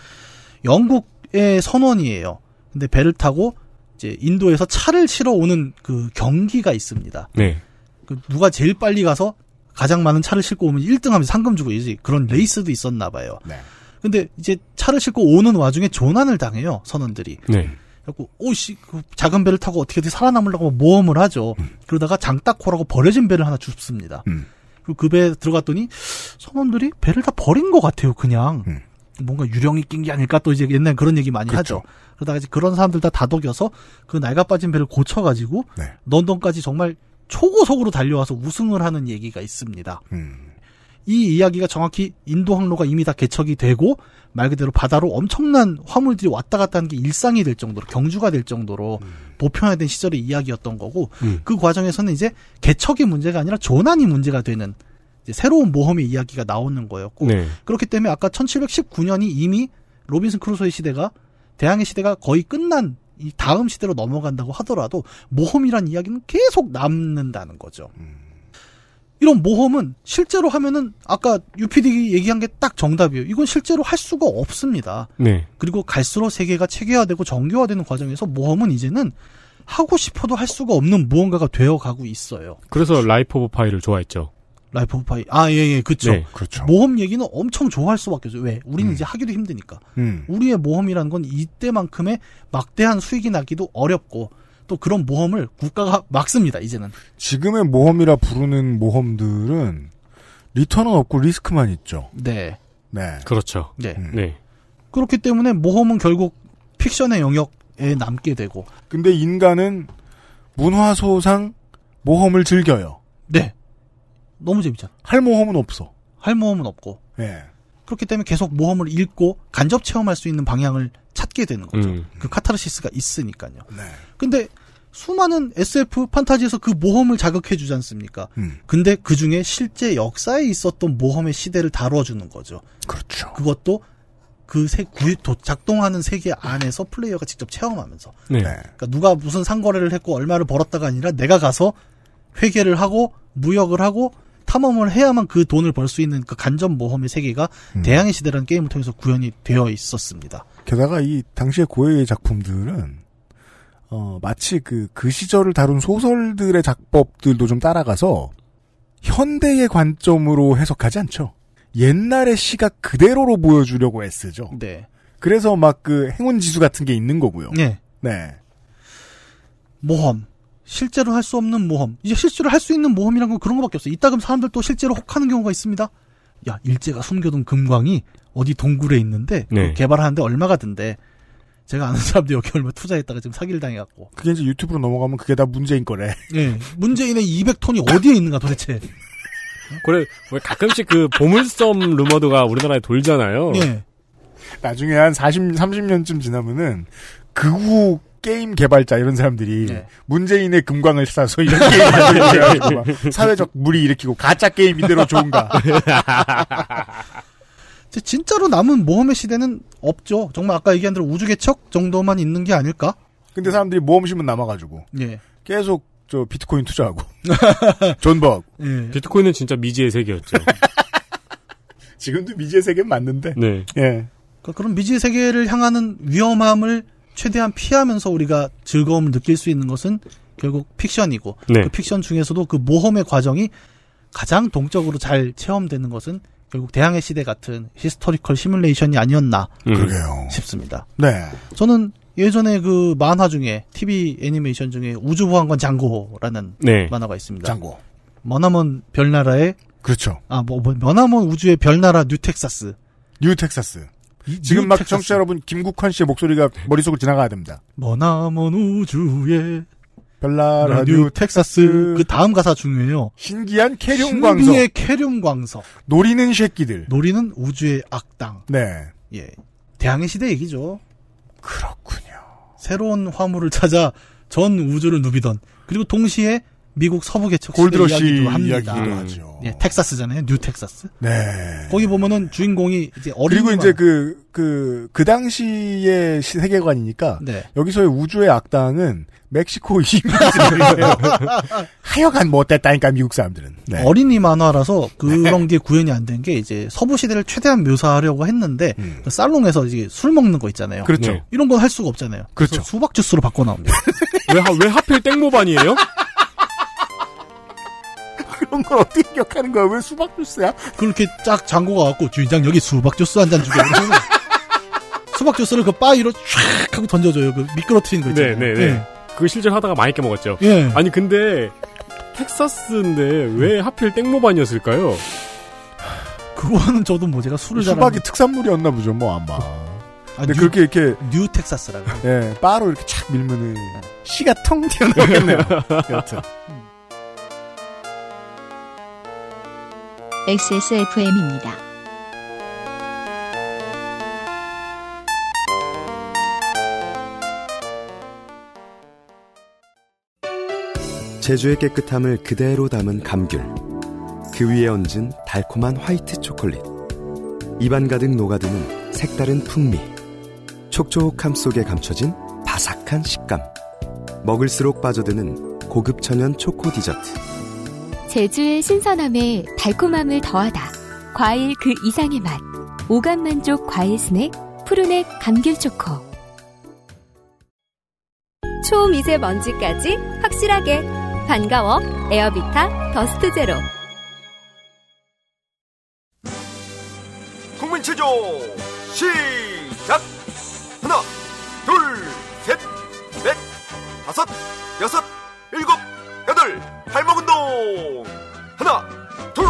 영국의 선원이에요. 근데 배를 타고, 이제 인도에서 차를 실어 오는 그 경기가 있습니다. 네. 그 누가 제일 빨리 가서 가장 많은 차를 싣고 오면 1등 하면 상금 주고 이제 그런 레이스도 있었나 봐요. 네. 근데 이제 차를 싣고 오는 와중에 조난을 당해요, 선원들이. 네. 그래갖고 오씨 그 작은 배를 타고 어떻게든 살아남으려고 모험을 하죠. 그러다가 장따코라고 버려진 배를 하나 줍습니다. 음. 그리고 그 배에 들어갔더니 선원들이 배를 다 버린 것 같아요. 그냥 음. 뭔가 유령이 낀 게 아닐까 또 이제 옛날 그런 얘기 많이 그렇죠. 하죠. 그러다가 이제 그런 사람들 다 다독여서 그 낡아 빠진 배를 고쳐가지고 네. 런던까지 정말 초고속으로 달려와서 우승을 하는 얘기가 있습니다. 음. 이 이야기가 정확히 인도 항로가 이미 다 개척이 되고 말 그대로 바다로 엄청난 화물들이 왔다 갔다 하는 게 일상이 될 정도로 경주가 될 정도로 보편화된 시절의 이야기였던 거고 음. 그 과정에서는 이제 개척이 문제가 아니라 조난이 문제가 되는 이제 새로운 모험의 이야기가 나오는 거였고 네. 그렇기 때문에 아까 1719년이 이미 로빈슨 크루소의 시대가 대항해 시대가 거의 끝난 이 다음 시대로 넘어간다고 하더라도 모험이란 이야기는 계속 남는다는 거죠. 이런 모험은 실제로 하면은 아까 UPD 얘기한 게 딱 정답이에요. 이건 실제로 할 수가 없습니다. 네. 그리고 갈수록 세계가 체계화되고 정교화되는 과정에서 모험은 이제는 하고 싶어도 할 수가 없는 무언가가 되어 가고 있어요. 그래서 Life of Pi를 좋아했죠. Life of Pi. 아, 예, 예, 그쵸. 네. 그렇죠. 모험 얘기는 엄청 좋아할 수밖에 없어요. 왜? 우리는 음. 이제 하기도 힘드니까. 음. 우리의 모험이라는 건 이때만큼의 막대한 수익이 나기도 어렵고 또 그런 모험을 국가가 막습니다. 이제는. 지금의 모험이라 부르는 모험들은 return은 없고 리스크만 있죠. 네. 네. 그렇죠. 네. 음. 네. 그렇기 때문에 모험은 결국 픽션의 영역에 남게 되고. 근데 인간은 문화소상 모험을 즐겨요. 네. 너무 재밌잖아. 할 모험은 없어. 할 모험은 없고. 예. 그렇기 때문에 계속 모험을 읽고 간접 체험할 수 있는 방향을 찾게 되는 거죠. 음. 그 카타르시스가 있으니까요. 네. 근데 수많은 SF 판타지에서 그 모험을 자극해 주지 않습니까? 음. 근데 그 중에 실제 역사에 있었던 모험의 시대를 다뤄주는 거죠. 그렇죠. 그것도 그 세, 구, 도, 작동하는 세계 안에서 플레이어가 직접 체험하면서. 네. 네. 그러니까 누가 무슨 상거래를 했고 얼마를 벌었다가 아니라 내가 가서 회계를 하고 무역을 하고 탐험을 해야만 그 돈을 벌 수 있는 그 간접 모험의 세계가 음. 대항의 시대라는 게임을 통해서 구현이 되어 있었습니다. 게다가 이 당시의 고해의 작품들은 어 마치 그 그 시절을 다룬 소설들의 작법들도 좀 따라가서 현대의 관점으로 해석하지 않죠. 옛날의 시각 그대로로 보여주려고 애쓰죠. 네. 그래서 막 그 행운 지수 같은 게 있는 거고요. 네. 네. 모험. 실제로 할 수 없는 모험. 이제 실제로 할 수 있는 모험이란 건 그런 거밖에 없어요. 이따금 사람들 또 실제로 혹하는 경우가 있습니다. 야, 일제가 숨겨둔 금광이 어디 동굴에 있는데 네. 개발하는데 얼마가 든대. 제가 아는 사람도 여기 얼마 투자했다가 지금 사기를 당해갖고. 그게 이제 유튜브로 넘어가면 그게 다 문제인 거래. 예. 문재인의 200톤이 어디에 있는가 도대체. 그래 왜 가끔씩 그 보물섬 루머드가 우리나라에 돌잖아요. 예. 나중에 한 40, 30년쯤 지나면은 그후 게임 개발자 이런 사람들이 네. 문재인의 금광을 찾아서 이런 게임 만들고 막 사회적 물의 일으키고 가짜 게임 이대로 좋은가. 진짜로 남은 모험의 시대는 없죠. 정말 아까 얘기한 대로 우주 개척 정도만 있는 게 아닐까? 근데 사람들이 모험심은 남아가지고 예. 계속 저 비트코인 투자하고 존버하고 예. 비트코인은 진짜 미지의 세계였죠. 지금도 미지의 세계는 맞는데 네. 예 그러니까 그런 미지의 세계를 향하는 위험함을 최대한 피하면서 우리가 즐거움을 느낄 수 있는 것은 결국 픽션이고 네. 그 픽션 중에서도 그 모험의 과정이 가장 동적으로 잘 체험되는 것은 결국 대항해 시대 같은 historical 시뮬레이션이 아니었나 음. 그러게요. 싶습니다. 네 저는 예전에 그 만화 중에 TV 애니메이션 중에 우주보안관 장고라는 네. 만화가 있습니다. 장고 머나먼 별나라의 그렇죠. 아뭐 뭐, 머나먼 우주의 별나라 뉴텍사스 뉴 텍사스 지금 막 뉴텍사스. 청취자 여러분 김국환 씨의 목소리가 머릿속으로 지나가야 됩니다. 머나먼 우주의 별나라 뉴뉴 텍사스 그 다음 가사 중요해요. 신기한 캐륨 광석 신비의 캐륨 광석 노리는 새끼들. 노리는 우주의 악당. 네 예, 대항해 시대 얘기죠. 그렇군요. 새로운 화물을 찾아 전 우주를 누비던 그리고 동시에 미국 서부 개척 시대 골드러시 이야기도 음. 하죠. 예, 텍사스잖아요. 뉴 텍사스. 네. 거기 보면은 주인공이 이제 어린 그리고 이제 그, 그, 그 당시의 시- 세계관이니까 네. 여기서의 우주의 악당은 멕시코 이민들이에요. 하여간 뭐 못됐다니까 미국 사람들은. 네. 어린이 만화라서 그런 게 구현이 안 된 게 이제 서부 시대를 최대한 묘사하려고 했는데 음. 그 살롱에서 이제 술 먹는 거 있잖아요. 그렇죠. 네. 이런 건 할 수가 없잖아요. 그렇죠. 수박 주스로 바꿔 나옵니다. 왜, 하- 왜 하필 땡모반이에요? 그런 걸 어떻게 기억하는 거야? 왜 수박 주스야? 그렇게 쫙 장고가 와 갖고 주인장 여기 수박 주스 한 잔 주게. 수박 주스를 그 바 위로 촥 하고 던져줘요. 그 미끄러뜨리는 거 네, 있잖아요. 네, 네. 그거 실제로 하다가 많이 깨먹었죠. 예. 예. 아니, 근데, 텍사스인데 왜 하필 땡모반이었을까요? 그거는 저도 뭐 제가 술을 잘 수박이 특산물이었나 보죠, 뭐 아마. 아, 근데 뉴, 그렇게 이렇게 뉴 텍사스라고. 예, 바로 이렇게 착 밀면은 씨가 텅 튀어나오겠네요. 여튼. XSFM입니다. 제주의 깨끗함을 그대로 담은 감귤. 그 위에 얹은 달콤한 화이트 초콜릿. 입안 가득 녹아드는 색다른 풍미. 촉촉함 속에 감춰진 바삭한 식감. 먹을수록 빠져드는 고급 천연 초코 디저트. 제주의 신선함에 달콤함을 더하다. 과일 그 이상의 맛. 오감 만족 과일 스낵 푸르넥 감귤 초코. 초미세먼지까지 확실하게 반가워 에어비타 더스트 제로 국민 체조 시작 하나 둘 셋 넷 다섯 여섯 일곱 여덟 발목 운동 하나 둘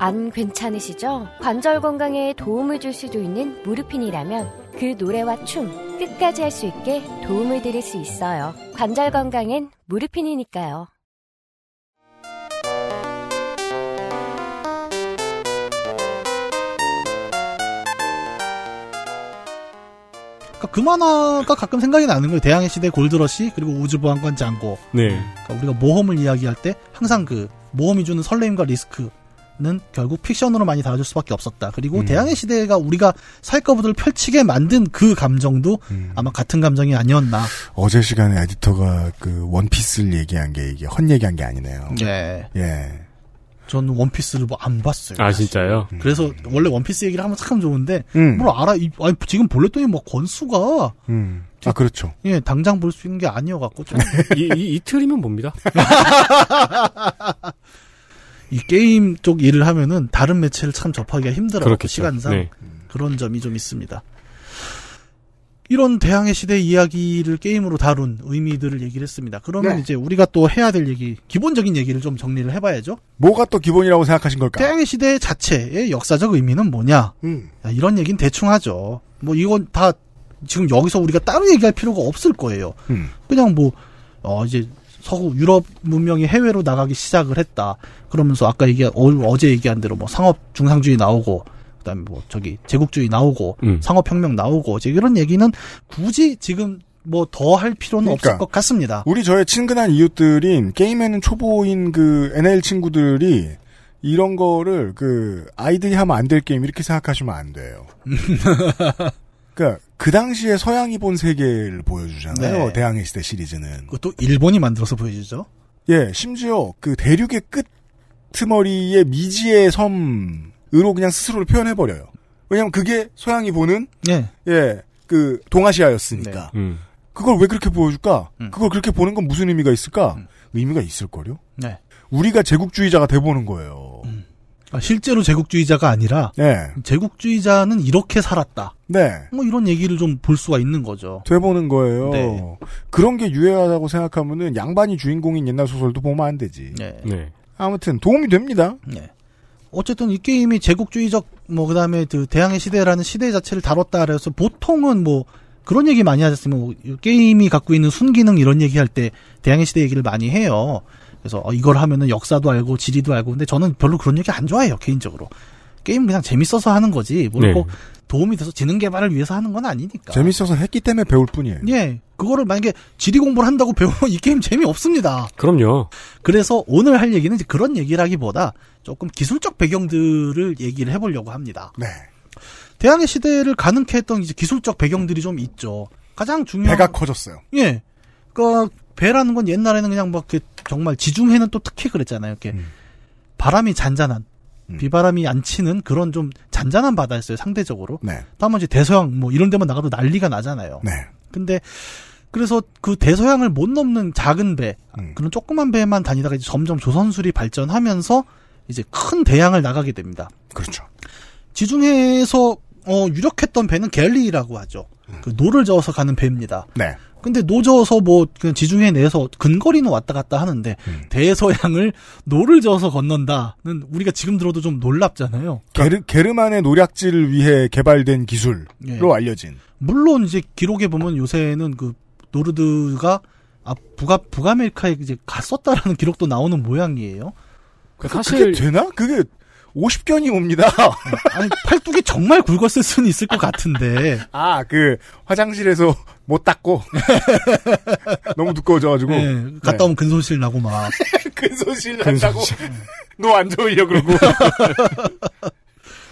안 괜찮으시죠? 관절 건강에 도움을 줄 수도 있는 무르핀이라면 그 노래와 춤 끝까지 할 수 있게 도움을 드릴 수 있어요. 관절 건강엔 무르핀이니까요. 그러니까 그 만화가 가끔 생각이 나는 거예요. 대항해 시대 골드러시 그리고 우주보안관 장고. 네. 그러니까 우리가 모험을 이야기할 때 항상 그 모험이 주는 설레임과 리스크는 결국 픽션으로 많이 다뤄질 수밖에 없었다. 그리고 음. 대항해 시대가 우리가 살거부들을 펼치게 만든 그 감정도 음. 아마 같은 감정이 아니었나. 어제 시간에 에디터가 그 원피스를 얘기한 게 이게 헛 얘기한 게 아니네요. 예. 예. 저는 원피스를 뭐 안 봤어요. 아, 진짜요? 그래서 원래 원피스 얘기를 하면 참 좋은데 음. 뭘 알아? 이- 아니, 지금 볼랬더니 뭐 권수가 음. 아, 그렇죠. 예 당장 볼 수 있는 게 아니어 갖고 좀 이, 이, 이틀이면 봅니다. 이 게임 쪽 일을 하면은 다른 매체를 참 접하기가 힘들어요. 그렇겠죠. 시간상 네. 그런 점이 좀 있습니다. 이런 대항해 시대 이야기를 게임으로 다룬 의미들을 얘기를 했습니다. 그러면 네. 이제 우리가 또 해야 될 얘기, 기본적인 얘기를 좀 정리를 해봐야죠. 뭐가 또 기본이라고 생각하신 걸까? 대항해 시대 자체의 역사적 의미는 뭐냐? 음. 야, 이런 얘기는 대충 하죠. 뭐 이건 다 지금 여기서 우리가 따로 얘기할 필요가 없을 거예요. 음. 그냥 뭐, 어, 이제 서구 유럽 문명이 해외로 나가기 시작을 했다. 그러면서 아까 얘기, 어, 어제 얘기한 대로 뭐 상업 중상주의 나오고, 그 다음에 뭐 저기 제국주의 나오고, 음. 상업혁명 나오고, 이제 이런 얘기는 굳이 지금 뭐 더 할 필요는 그러니까. 없을 것 같습니다. 우리 저의 친근한 이웃들인 게임에는 초보인 그 NL 친구들이 이런 거를 그 아이들이 하면 안 될 게임 이렇게 생각하시면 안 돼요. 그러니까 그 당시에 서양이 본 세계를 보여주잖아요. 네. 대항해 시대 시리즈는. 그것도 일본이 만들어서 보여주죠. 예, 심지어 그 대륙의 끝머리에 미지의 섬 으로 그냥 스스로를 표현해 버려요. 왜냐면 그게 서양이 보는 예. 예, 그 동아시아였으니까. 음. 그걸 왜 그렇게 보여줄까? 음. 그걸 그렇게 보는 건 무슨 의미가 있을까? 음. 의미가 있을걸요? 네. 우리가 제국주의자가 돼 보는 거예요. 아, 실제로 제국주의자가 아니라, 네. 제국주의자는 이렇게 살았다. 네. 뭐 이런 얘기를 좀 볼 수가 있는 거죠. 돼보는 거예요. 네. 그런 게 유해하다고 생각하면은 양반이 주인공인 옛날 소설도 보면 안 되지. 네. 네. 아무튼 도움이 됩니다. 네. 어쨌든 이 게임이 제국주의적 뭐 그다음에 그 대항해 시대라는 시대 자체를 다뤘다 그래서 보통은 뭐 그런 얘기 많이 하셨으면 뭐 게임이 갖고 있는 순기능 이런 얘기할 때 대항해 시대 얘기를 많이 해요. 그래서 어, 이걸 하면은 역사도 알고 지리도 알고 근데 저는 별로 그런 얘기 안 좋아해요 개인적으로. 게임 그냥 재밌어서 하는 거지. 뭘 네. 꼭 도움이 돼서 지능 개발을 위해서 하는 건 아니니까. 재밌어서 했기 때문에 배울 뿐이에요. 예. 그거를 만약에 지리 공부를 한다고 배우면 이 게임 재미없습니다. 그럼요. 그래서 오늘 할 얘기는 이제 그런 얘기라기보다 조금 기술적 배경들을 얘기를 해보려고 합니다. 네. 대항해 시대를 가능케 했던 이제 기술적 배경들이 좀 있죠. 가장 중요한 배가 커졌어요. 예. 그 배라는 건 옛날에는 그냥 막그 정말 지중해는 또 특히 그랬잖아요. 이렇게 음. 바람이 잔잔한 비바람이 안 치는 그런 좀 잔잔한 바다였어요. 상대적으로. 네. 다만 이제 대서양 뭐 이런 데만 나가도 난리가 나잖아요. 네. 근데 그래서 그 대서양을 못 넘는 작은 배, 음. 그런 조그만 배만 다니다가 이제 점점 조선술이 발전하면서 이제 큰 대양을 나가게 됩니다. 그렇죠. 지중해에서 어, 유력했던 배는 갤리라고 하죠. 그 노를 저어서 가는 배입니다. 네. 근데 노저어서 뭐 그냥 지중해 내에서 근거리는 왔다 갔다 하는데 음. 대서양을 노를 저어서 건넌다는 우리가 지금 들어도 좀 놀랍잖아요. 게르, 게르만의 노략질을 위해 개발된 기술로 예. 알려진. 물론 이제 기록에 보면 요새는 그 노르드가 아 북아 북아메리카에 이제 갔었다라는 기록도 나오는 모양이에요. 그 그게 사실 되나? 그게 50견이 옵니다. 아니 팔뚝이 정말 굵었을 수는 있을 것 같은데. 아, 그 화장실에서 못 닦고 너무 두꺼워져가지고 예, 갔다 오면 근손실 나고 막. 근손실 난다고 너 안 좋으려 그러고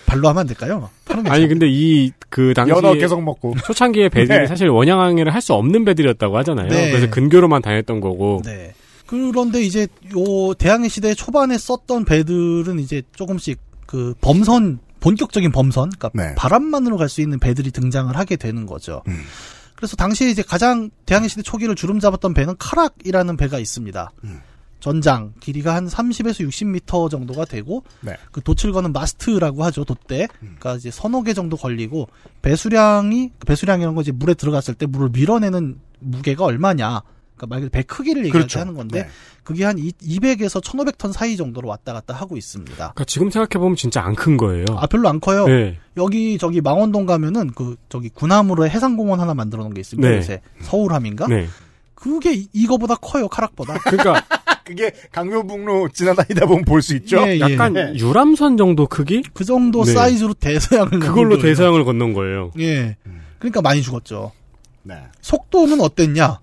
발로 하면 안 될까요? 아니 근데 이 그 당시 연어 계속 먹고 초창기의 배들이 네. 사실 원양항해를 할 수 없는 배들이었다고 하잖아요. 네. 그래서 근교로만 다녔던 거고. 네. 그런데 이제 요 대항해 시대 초반에 썼던 배들은 이제 조금씩 그 범선 본격적인 범선, 그러니까 네. 바람만으로 갈 수 있는 배들이 등장을 하게 되는 거죠. 음. 그래서 당시에 이제 가장 대항해 시대 초기를 주름 잡았던 배는 카락이라는 배가 있습니다. 음. 전장 길이가 한 30에서 60m 정도가 되고 네. 그 돛을 거는 마스트라고 하죠 돛대. 그러니까 이제 서너 개 정도 걸리고 배수량이 배수량이라는 거 이제 물에 들어갔을 때 물을 밀어내는 무게가 얼마냐. 그러니까 말 그대로 배 크기를 얘기하는 그렇죠. 하는 건데 네. 그게 한 200에서 1,500톤 사이 정도로 왔다 갔다 하고 있습니다. 그러니까 지금 생각해 보면 진짜 안 큰 거예요. 아 별로 안 커요. 네. 여기 저기 망원동 가면은 그 저기 군함으로 해상공원 하나 만들어 놓은 게 있습니다. 네. 요새 서울함인가? 네. 그게 이- 이거보다 커요 carrack보다. 그러니까 그게 강변북로 지나다니다 보면 볼 수 있죠. 예, 예. 약간 유람선 정도 크기? 그 정도 네. 사이즈로 대서양을 그걸로. 대서양을 건넌 거예요. 예. 그러니까 많이 죽었죠. 네. 속도는 어땠냐?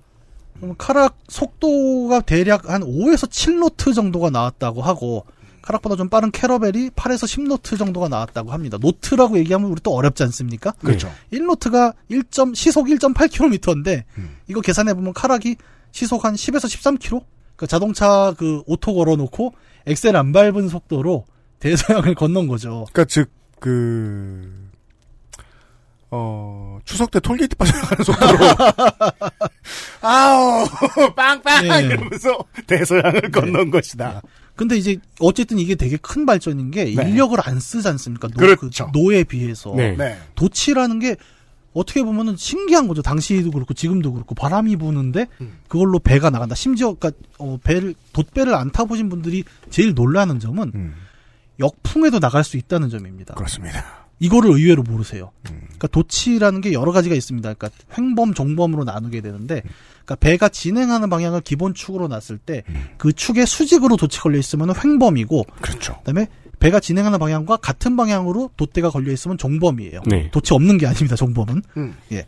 carrack 속도가 대략 한 5에서 7노트 정도가 나왔다고 하고 carrack보다 좀 빠른 caravel이 8에서 10노트 정도가 나왔다고 합니다. 노트라고 얘기하면 우리 또 어렵지 않습니까? 그렇죠. 1노트가 1. 시속 1.8km인데 음. 이거 계산해 보면 carrack이 시속 한 10에서 13km? 그 자동차 그 오토 걸어 놓고 엑셀 안 밟은 속도로 대서양을 건넌 거죠. 그러니까 즉 그. 어, 추석 때 톨게이트 빠져나가는 속도로. 아우, 빵빵! 예. 이러면서 대서양을 건넌 것이다. 근데 이제 어쨌든 이게 되게 큰 발전인 게 네. 인력을 안 쓰지 않습니까? 노, 그렇죠. 그 노에 비해서. 네. 네. 돛이라는 게 어떻게 보면은 신기한 거죠. 당시도 그렇고 지금도 그렇고 바람이 부는데 음. 그걸로 배가 나간다. 심지어 그러니까 어, 배를 돛배를 안 타보신 분들이 제일 놀라는 점은 음, 역풍에도 나갈 수 있다는 점입니다. 그렇습니다. 이거를 의외로 모르세요. 음. 그러니까 도치라는 게 여러 가지가 있습니다. 그러니까 횡범, 종범으로 나누게 되는데, 그러니까 배가 진행하는 방향을 기본 축으로 놨을 때, 음. 그 축에 수직으로 돛이 걸려 있으면 횡범이고, 그렇죠. 그다음에 배가 진행하는 방향과 같은 방향으로 돛대가 걸려 있으면 종범이에요. 네. 돛이 없는 게 아닙니다. 종범은. 음. 예. 네.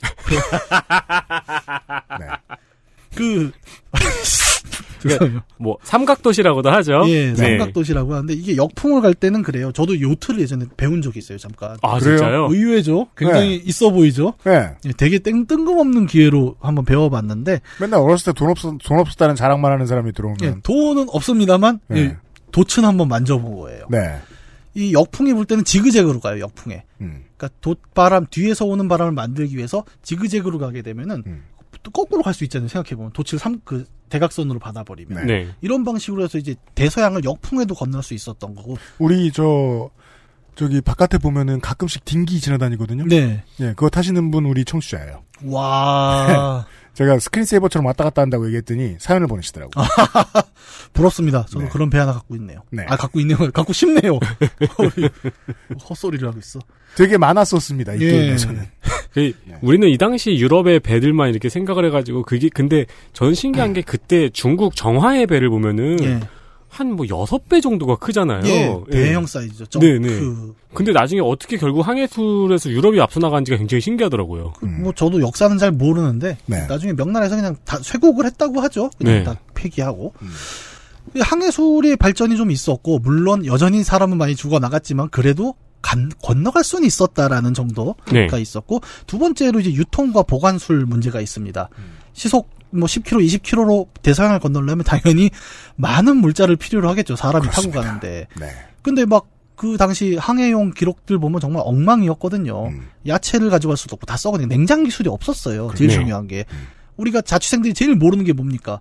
그 그러니까 뭐 삼각도시라고도 하죠. 예, 네. 삼각도시라고 하는데 이게 역풍을 갈 때는 그래요. 저도 요트를 예전에 배운 적이 있어요. 잠깐. 아 그래요? 진짜요? 의외죠. 굉장히 있어 보이죠. 네. 예, 되게 땡 뜬금없는 기회로 한번 배워봤는데 맨날 어렸을 때 돈 없, 돈 없었다는 자랑만 하는 사람이 들어오면. 예, 돈은 없습니다만 네. 예, 돛은 한번 만져본 거예요. 네. 이 역풍이 불 때는 지그재그로 가요. 역풍에. 음. 그러니까 돛바람 뒤에서 오는 바람을 만들기 위해서 지그재그로 가게 되면은 음. 또 거꾸로 갈 수 있잖아요. 생각해 보면 돛을 삼그 대각선으로 받아버리면 네. 이런 방식으로 해서 이제 대서양을 역풍에도 건널 수 있었던 거고. 우리 저 저기 바깥에 보면은 가끔씩 딩기 지나다니거든요. 네. 예, 그거 타시는 분 우리 청취자예요. 와 제가 스크린세이버처럼 왔다 갔다 한다고 얘기했더니 사연을 보내시더라고요. 부럽습니다. 저도 네. 그런 배 하나 갖고 있네요. 네. 아 갖고 있네요. 갖고 싶네요. 헛소리를 하고 있어. 되게 많았었습니다. 이 예. 게임에서는. 그 네. 우리는 이 당시 유럽의 배들만 이렇게 생각을 해가지고 그게 근데 전 신기한 게 그때 중국 정화의 배를 보면은 예. 한 뭐 여섯 배 정도가 크잖아요. 예, 대형 사이즈죠. 좀 네네. 그, 근데 나중에 어떻게 결국 항해술에서 유럽이 앞서 나간 지가 굉장히 신기하더라고요. 뭐 저도 역사는 잘 모르는데 네. 나중에 명나라에서 그냥 다 쇄국을 했다고 하죠. 그냥 네. 다 폐기하고. 항해술의 발전이 좀 있었고 물론 여전히 사람은 많이 죽어 나갔지만 그래도 간- 건너갈 수는 있었다라는 정도가 네. 있었고 두 번째로 이제 유통과 보관술 문제가 있습니다. 시속 뭐 10km, 20km로 대서양을 건너려면 당연히 많은 물자를 필요로 하겠죠. 사람이 그렇습니다. 타고 가는데. 네. 근데 막 그 당시 항해용 기록들 보면 정말 엉망이었거든요. 음. 야채를 가져갈 수도 없고 다 썩어내. 냉장 기술이 없었어요. 제일 네. 중요한 게. 우리가 자취생들이 제일 모르는 게 뭡니까?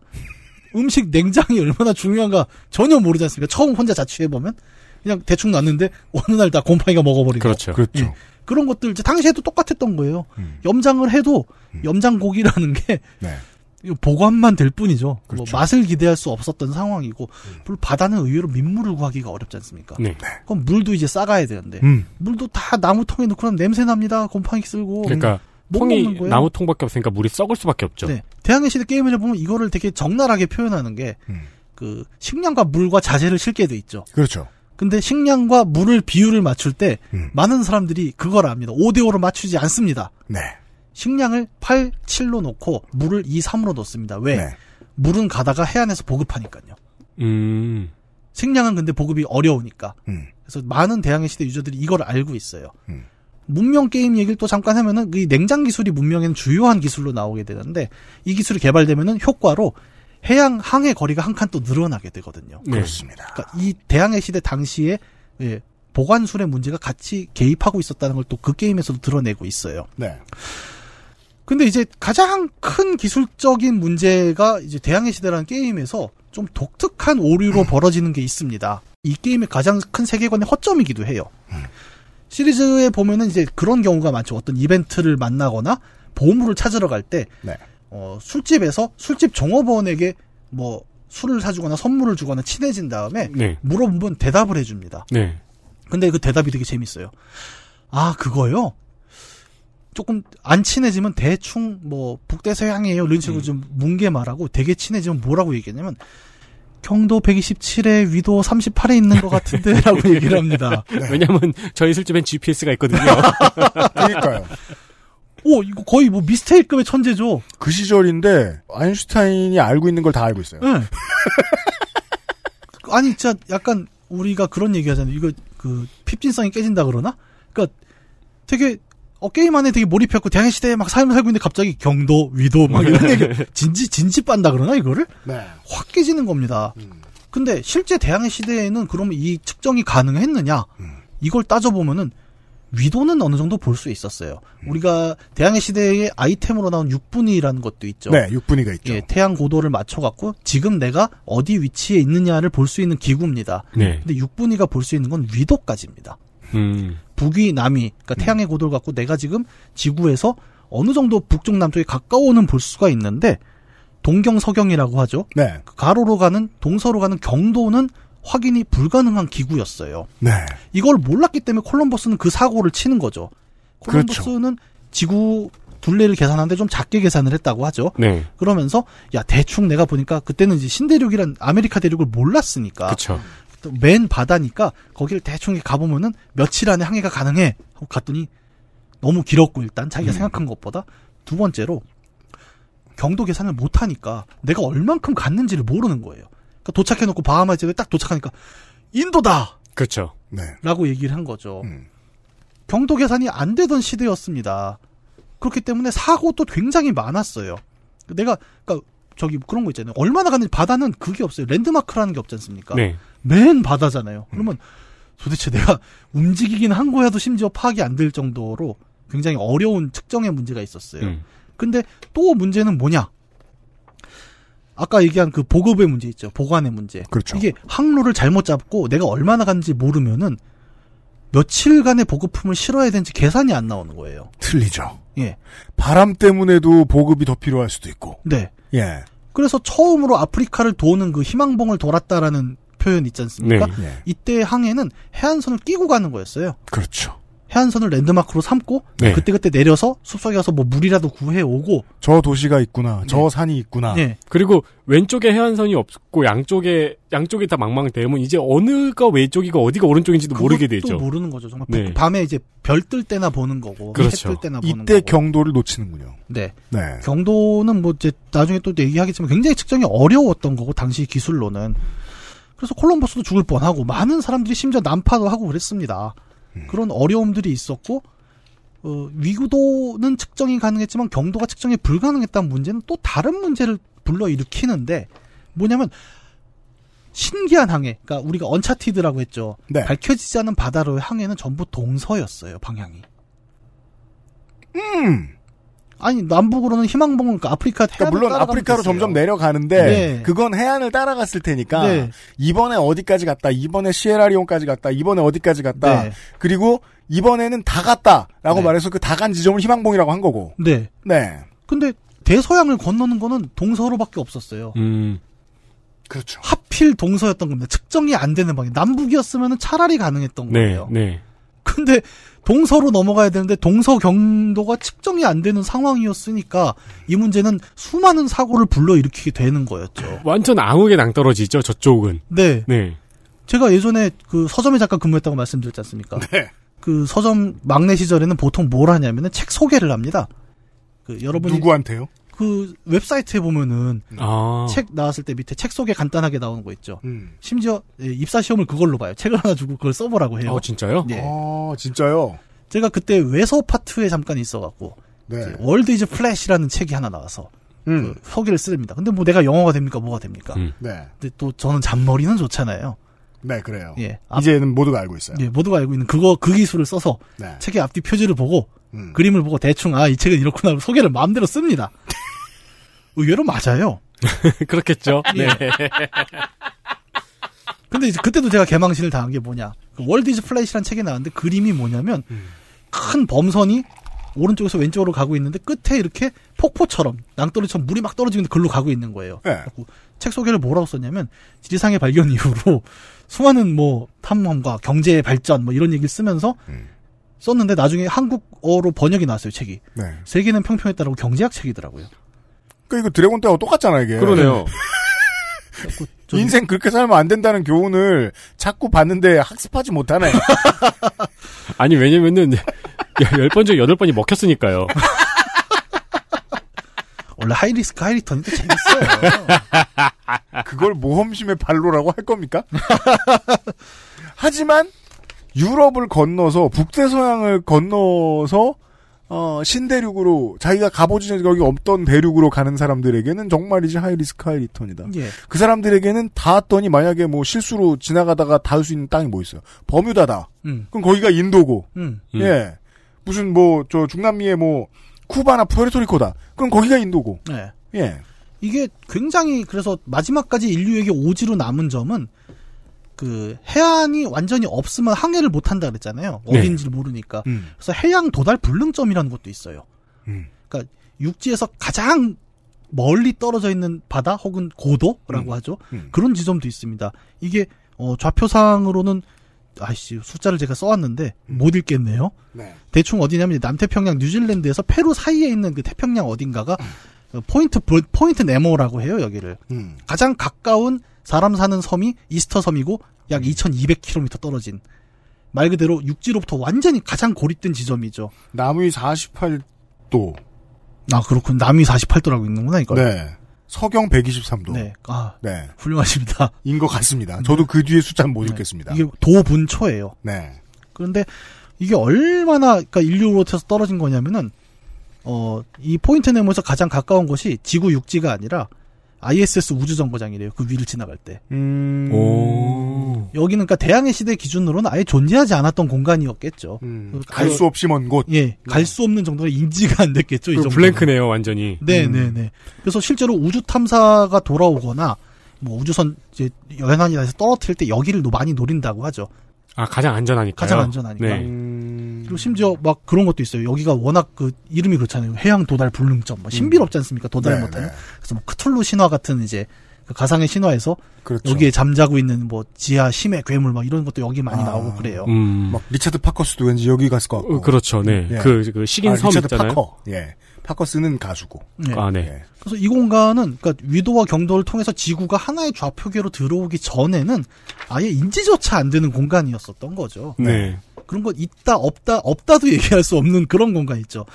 음식 냉장이 얼마나 중요한가 전혀 모르지 않습니까? 처음 혼자 자취해보면 그냥 대충 놨는데 어느 날 다 곰팡이가 먹어버리고. 그렇죠. 그렇죠. 예. 그런 것들 이제 당시에도 똑같았던 거예요. 음. 염장을 해도 염장 고기라는 게 네. 보관만 될 뿐이죠. 뭐 그렇죠. 맛을 기대할 수 없었던 상황이고 물론 바다는 의외로 민물을 구하기가 어렵지 않습니까? 네. 그럼 물도 이제 싸가야 되는데 음. 물도 다 나무통에 넣고 나면 냄새 납니다. 곰팡이 쓸고. 그러니까 못 통이 먹는 거예요. 나무 통밖에 없으니까 물이 썩을 수밖에 없죠. 네. 대항해 시대 게임을 해보면 이거를 되게 적나라하게 표현하는 게 음. 그 식량과 물과 자재를 실게 돼 있죠. 그렇죠. 근데 식량과 물을 비율을 맞출 때 음. 많은 사람들이 그걸 압니다. 5대5로 맞추지 않습니다. 네. 식량을 8, 7로 놓고 물을 2, 3으로 놓습니다. 왜? 네. 물은 가다가 해안에서 보급하니까요. 음. 식량은 근데 보급이 어려우니까. 음. 그래서 많은 대항해 시대 유저들이 이걸 알고 있어요. 음. 문명 게임 얘기를 또 잠깐 하면은 이 냉장 기술이 문명에는 주요한 기술로 나오게 되는데 이 기술이 개발되면은 효과로 해양 항해 거리가 한 칸 또 늘어나게 되거든요. 네. 그렇습니다. 그러니까 이 대항해 시대 당시에 예, 보관술의 문제가 같이 개입하고 있었다는 걸 또 그 게임에서도 드러내고 있어요. 네. 근데 이제 가장 큰 기술적인 문제가 이제 대항해 시대라는 게임에서 좀 독특한 오류로 벌어지는 게 있습니다. 이 게임의 가장 큰 세계관의 허점이기도 해요. 시리즈에 보면은 이제 그런 경우가 많죠. 어떤 이벤트를 만나거나 보물을 찾으러 갈때 네. 어, 술집에서 술집 종업원에게 뭐 술을 사주거나 선물을 주거나 친해진 다음에 네. 물어보면 대답을 해줍니다. 네. 근데 그 대답이 되게 재밌어요. 아, 그거요? 조금 안 친해지면 대충 뭐 북대서양이에요. 이런 식으로 좀 뭉개 말하고 되게 친해지면 뭐라고 얘기했냐면 경도 127에 위도 38에 있는 것 같은데 라고 얘기를 합니다. 왜냐면 저희 술집엔 GPS가 있거든요. 그러니까요. 오, 이거 거의 뭐 미스테이크급의 천재죠. 그 시절인데 아인슈타인이 알고 있는 걸 다 알고 있어요. 네. 아니, 진짜 약간 우리가 그런 얘기 하잖아요. 이거 그 핍진성이 깨진다 그러나? 그러니까 되게 어, 게임 안에 되게 몰입했고 대항해 시대에 막 삶을 살고 있는데 갑자기 경도, 위도 막 이런 얘기 진지 진지 빤다 그러나 이거를 네. 확 깨지는 겁니다. 근데 실제 대항해 시대에는 그러면 이 측정이 가능했느냐? 이걸 따져보면은 위도는 어느 정도 볼 수 있었어요. 우리가 대항해 시대의 아이템으로 나온 육분위라는 것도 있죠. 네, 육분위가 있죠. 예, 태양 고도를 맞춰갖고 지금 내가 어디 위치에 있느냐를 볼 수 있는 기구입니다. 네. 근데 육분위가 볼 수 있는 건 위도까지입니다. 음. 북위, 남위, 그러니까 태양의 고도를 갖고 내가 지금 지구에서 어느 정도 북쪽 남쪽에 가까워는 볼 수가 있는데 동경 서경이라고 하죠. 네. 그 가로로 가는 동서로 가는 경도는 확인이 불가능한 기구였어요. 네. 이걸 몰랐기 때문에 콜럼버스는 그 사고를 치는 거죠. 그렇죠. 콜럼버스는 지구 둘레를 계산하는데 좀 작게 계산을 했다고 하죠. 네. 그러면서 야 대충 내가 보니까 그때는 이제 신대륙이란 아메리카 대륙을 몰랐으니까 그쵸. 또 맨 바다니까 거기를 대충 가보면은 며칠 안에 항해가 가능해 하고 갔더니 너무 길었고 일단 자기가 생각한 것보다 두 번째로 경도 계산을 못 하니까 내가 얼만큼 갔는지를 모르는 거예요. 그러니까 도착해 놓고 바하마 지역에 딱 도착하니까 인도다 그쵸. 네. 라고 얘기를 한 거죠. 음. 경도 계산이 안 되던 시대였습니다. 그렇기 때문에 사고도 굉장히 많았어요. 내가 그러니까 저기 그런 거 있잖아요. 얼마나 갔는지 바다는 그게 없어요. 랜드마크라는 게 없지 않습니까? 네. 맨 바다잖아요. 그러면 도대체 내가 움직이긴 한 거야도 심지어 파악이 안 될 정도로 굉장히 어려운 측정의 문제가 있었어요. 음. 근데 또 문제는 뭐냐? 아까 얘기한 그 보급의 문제 있죠. 보관의 문제. 그렇죠. 이게 항로를 잘못 잡고 내가 얼마나 갔는지 모르면은 며칠간의 보급품을 실어야 되는지 계산이 안 나오는 거예요. 틀리죠. 예. 바람 때문에도 보급이 더 필요할 수도 있고. 네. 예. 그래서 처음으로 아프리카를 도는 그 희망봉을 돌았다라는 표현 있지 않습니까? 네. 예. 이때 항해는 해안선을 끼고 가는 거였어요. 그렇죠. 해안선을 랜드마크로 삼고 네. 그때그때 내려서 숲속에 가서 뭐 물이라도 구해 오고 저 도시가 있구나. 저 산이 있구나. 네. 그리고 왼쪽에 해안선이 없고 양쪽에 양쪽이 다 망망대면 이제 어느가 왼쪽이고 어디가 오른쪽인지도 모르게 되죠. 모르는 거죠. 정말 네. 밤에 이제 별 뜰 때나 보는 거고 그렇죠. 해뜰 때나 보는 이때 거고. 경도를 놓치는군요. 네. 네. 경도는 뭐 이제 나중에 또 얘기하겠지만 굉장히 측정이 어려웠던 거고 당시 기술로는 그래서 콜럼버스도 죽을 뻔하고 많은 사람들이 심지어 난파도 하고 그랬습니다. 그런 어려움들이 있었고 어, 위도는 측정이 가능했지만 경도가 측정이 불가능했다는 문제는 또 다른 문제를 불러 일으키는데 뭐냐면 신기한 항해, 그러니까 우리가 uncharted라고 했죠. 네. 밝혀지지 않은 바다로의 항해는 전부 동서였어요, 방향이. 음. 아니 남북으로는 희망봉을 그러니까 아프리카 그러니까 물론 아프리카로 됐어요. 점점 내려가는데 네. 그건 해안을 따라갔을 테니까 네. 이번에 어디까지 갔다 이번에 시에라리온까지 갔다 이번에 어디까지 갔다 네. 그리고 이번에는 다 갔다라고 네. 말해서 그 다 간 지점을 희망봉이라고 한 거고 네. 네 근데 대서양을 건너는 거는 동서로밖에 없었어요. 음. 그렇죠 하필 동서였던 겁니다. 측정이 안 되는 방향. 남북이었으면 차라리 가능했던 네, 거예요. 네. 근데 동서로 넘어가야 되는데 동서 경도가 측정이 안 되는 상황이었으니까 이 문제는 수많은 사고를 불러일으키게 되는 거였죠. 완전 암흑에 낭떨어지죠, 저쪽은. 네. 네. 제가 예전에 그 서점에 잠깐 근무했다고 말씀드렸지 않습니까? 네. 그 서점 막내 시절에는 보통 뭘 하냐면은 책 소개를 합니다. 그 여러분이 누구한테요? 그 웹사이트에 보면은 아. 책 나왔을 때 밑에 책 소개 간단하게 나오는 거 있죠. 음. 심지어 예, 입사 시험을 그걸로 봐요. 책을 하나 주고 그걸 써보라고 해요. 어, 진짜요? 예. 아 진짜요 제가 그때 외서 파트에 잠깐 있어갖고 네 이제 World Is Flat이라는 책이 하나 나와서 음. 그 소개를 씁니다. 근데 뭐 내가 영어가 됩니까? 뭐가 됩니까? 음. 네. 근데 또 저는 잔머리는 좋잖아요. 네, 그래요. 예. 앞- 이제는 모두가 알고 있어요. 예, 모두가 알고 있는 그거 그 기술을 써서 네. 책의 앞뒤 표지를 보고 음. 그림을 보고 대충 아 이 책은 이렇구나 하고 소개를 마음대로 씁니다. 의외로 맞아요. 그렇겠죠. 네. 근데 이제 그때도 제가 개망신을 당한 게 뭐냐. 그 World Is Flat이라는 책이 나왔는데 그림이 뭐냐면 큰 범선이 오른쪽에서 왼쪽으로 가고 있는데 끝에 이렇게 폭포처럼 낭떠러지처럼 물이 막 떨어지는데 글로 가고 있는 거예요. 네. 책 소개를 뭐라고 썼냐면 지리상의 발견 이후로 수많은 뭐 탐험과 경제 발전 뭐 이런 얘기를 쓰면서 썼는데 나중에 한국어로 번역이 나왔어요 책이 네. 세계는 평평했다라고 경제학 책이더라고요. 그러니까 이거 드래곤 때하고 똑같잖아 이게. 그러네요. 좀- 인생 그렇게 살면 안 된다는 교훈을 자꾸 봤는데 학습하지 못하네. 아니, 왜냐면은, 열 번중 여덟 번이 먹혔으니까요. 원래 하이리스크 하이리턴이 또 재밌어요. 그걸 모험심의 발로라고 할 겁니까? 하지만 유럽을 건너서 북대서양을 건너서 어, 신대륙으로 자기가 가보지 적이 없던 대륙으로 가는 사람들에게는 정말이지 하이리스크 하이리턴이다. 예. 그 사람들에게는 닿았더니 만약에 뭐 실수로 지나가다가 닿을 수 있는 땅이 뭐 있어요? 버뮤다다. 음. 그럼 거기가 인도고. 음. 음. 예. 무슨 뭐 저 중남미의 뭐 쿠바나 푸에르토리코다. 그럼 거기가 인도고. 네. 예. 이게 굉장히 그래서 마지막까지 인류에게 오지로 남은 점은 그 해안이 완전히 없으면 항해를 못 한다 그랬잖아요. 네. 어딘지를 모르니까. 음. 그래서 해양 도달 불능점이라는 것도 있어요. 음. 그러니까 육지에서 가장 멀리 떨어져 있는 바다 혹은 고도라고 음. 하죠. 음. 그런 지점도 있습니다. 이게 어, 좌표상으로는 아이씨 숫자를 제가 써왔는데 못 읽겠네요. 네. 대충 어디냐면 남태평양 뉴질랜드에서 페루 사이에 있는 그 태평양 어딘가가 어, 포인트 브- 포인트 네모라고 해요 여기를 음. 가장 가까운 사람 사는 섬이 이스터 섬이고 약 2,200km 떨어진 말 그대로 육지로부터 완전히 가장 고립된 지점이죠. 남위 48도. 아 그렇군 남위 48도라고 있는구나 이걸. 네. 서경 123도. 네. 아 네. 훌륭하십니다. 인 것 같습니다. 저도 그 뒤에 숫자는 못 네. 읽겠습니다. 이게 도분초예요. 네. 그런데 이게 얼마나 그러니까 인류로부터 떨어진 거냐면은 어 이 포인트 네모에서 가장 가까운 곳이 지구 육지가 아니라 ISS 우주정거장이래요. 그 위를 지나갈 때. 음. 오. 여기는 그러니까 대항해 시대 기준으로는 아예 존재하지 않았던 공간이었겠죠. 음. 갈수 없이 먼 곳. 예, 갈 수 없는 정도로 인지가 안 됐겠죠. 이그 정도. 블랭크네요, 완전히. 네, 음. 네, 네. 그래서 실제로 우주 탐사가 돌아오거나 뭐 우주선 이제 여행하니 해서 떨어뜨릴 때 여기를 노- 많이 노린다고 하죠. 아, 가장 안전하니까요. 가장 안전하니까. 네. 음. 그리고 심지어 막 그런 것도 있어요. 여기가 워낙 그 이름이 그렇잖아요. 해양 도달 불능점, 뭐 신비롭지 않습니까? 도달 네, 못하는. 네. 그래서 뭐 크툴루 신화 같은 이제 그 가상의 신화에서 그렇죠. 여기에 잠자고 있는 뭐 지하 심해 괴물 막 이런 것도 여기 많이 아. 나오고 그래요. 음. 막 리차드 파커스도 왠지 여기 갔을 것 같고. 어, 그렇죠, 네. 예. 그, 그 식인 아, 섬 리차드 있잖아요. 파커. 예. 파커스는 가수고. 네. 아, 네. 예. 그래서 이 공간은 그러니까 위도와 경도를 통해서 지구가 하나의 좌표계로 들어오기 전에는 아예 인지조차 안 되는 공간이었었던 거죠. 네. 그런 거 있다 없다 없다도 얘기할 수 없는 그런 공간 있죠.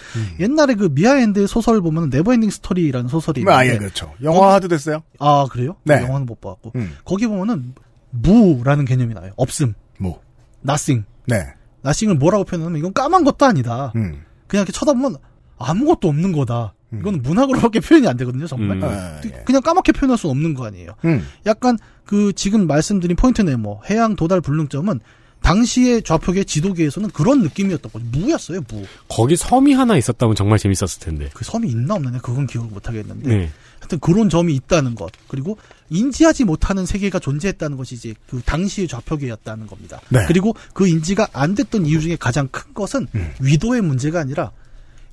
옛날에 그 미하엘 엔데 소설 보면 Neverending Story라는 소설이 있는데 아, 예, 그렇죠. 영화화도 됐어요? 아 그래요? 네. 영화는 못 봤고 음. 거기 보면은 무라는 개념이 나와요. 없음, 뭐. nothing. 네. nothing을 뭐라고 표현하면 이건 까만 것도 아니다. 음. 그냥 이렇게 쳐다보면 아무것도 없는 거다. 음. 이건 문학으로밖에 표현이 안 되거든요, 정말. 음. 아, 예. 그냥 까맣게 표현할 수 없는 거 아니에요. 음. 약간 그 지금 말씀드린 포인트 네모 해양 도달 불능점은 당시의 좌표계 지도계에서는 그런 느낌이었던 거죠. 무였어요, 무. 거기 섬이 하나 있었다면 정말 재밌었을 텐데. 그 섬이 있나 없나 그건 기억을 못 하겠는데 네. 하여튼 그런 점이 있다는 것 그리고 인지하지 못하는 세계가 존재했다는 것이 이제 그 당시의 좌표계였다는 겁니다. 네. 그리고 그 인지가 안 됐던 이유 중에 가장 큰 것은 음. 위도의 문제가 아니라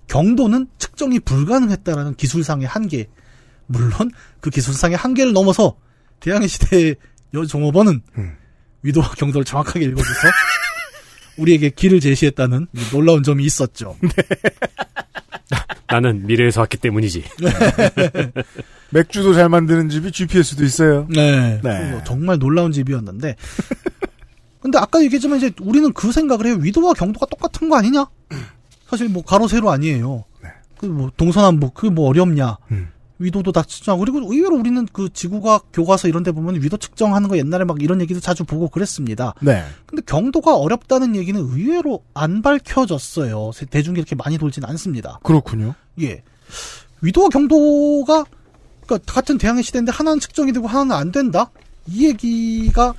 경도는 측정이 불가능했다라는 기술상의 한계. 물론 그 기술상의 한계를 넘어서 대항해 시대의 여종업원은 음. 위도와 경도를 정확하게 읽어줘서 우리에게 길을 제시했다는 놀라운 점이 있었죠. 나는 미래에서 왔기 때문이지. 맥주도 잘 만드는 집이 GPS도 있어요. 네. 네. 그래서 정말 놀라운 집이었는데. 근데 아까 얘기했지만 이제 우리는 그 생각을 해요. 위도와 경도가 똑같은 거 아니냐? 사실 뭐 가로 세로 아니에요. 네. 그뭐 동서남북 그게 뭐 어렵냐? 음. 위도도 다 측정하고 그리고 의외로 우리는 그 지구과학 교과서 이런 데 보면 위도 측정하는 거 옛날에 막 이런 얘기도 자주 보고 그랬습니다. 네. 근데 경도가 어렵다는 얘기는 의외로 안 밝혀졌어요. 세- 대중에 이렇게 많이 돌진 않습니다. 그렇군요. 예. 위도와 경도가 그러니까 같은 대항해 시대인데 하나는 측정이 되고 하나는 안 된다. 이 얘기가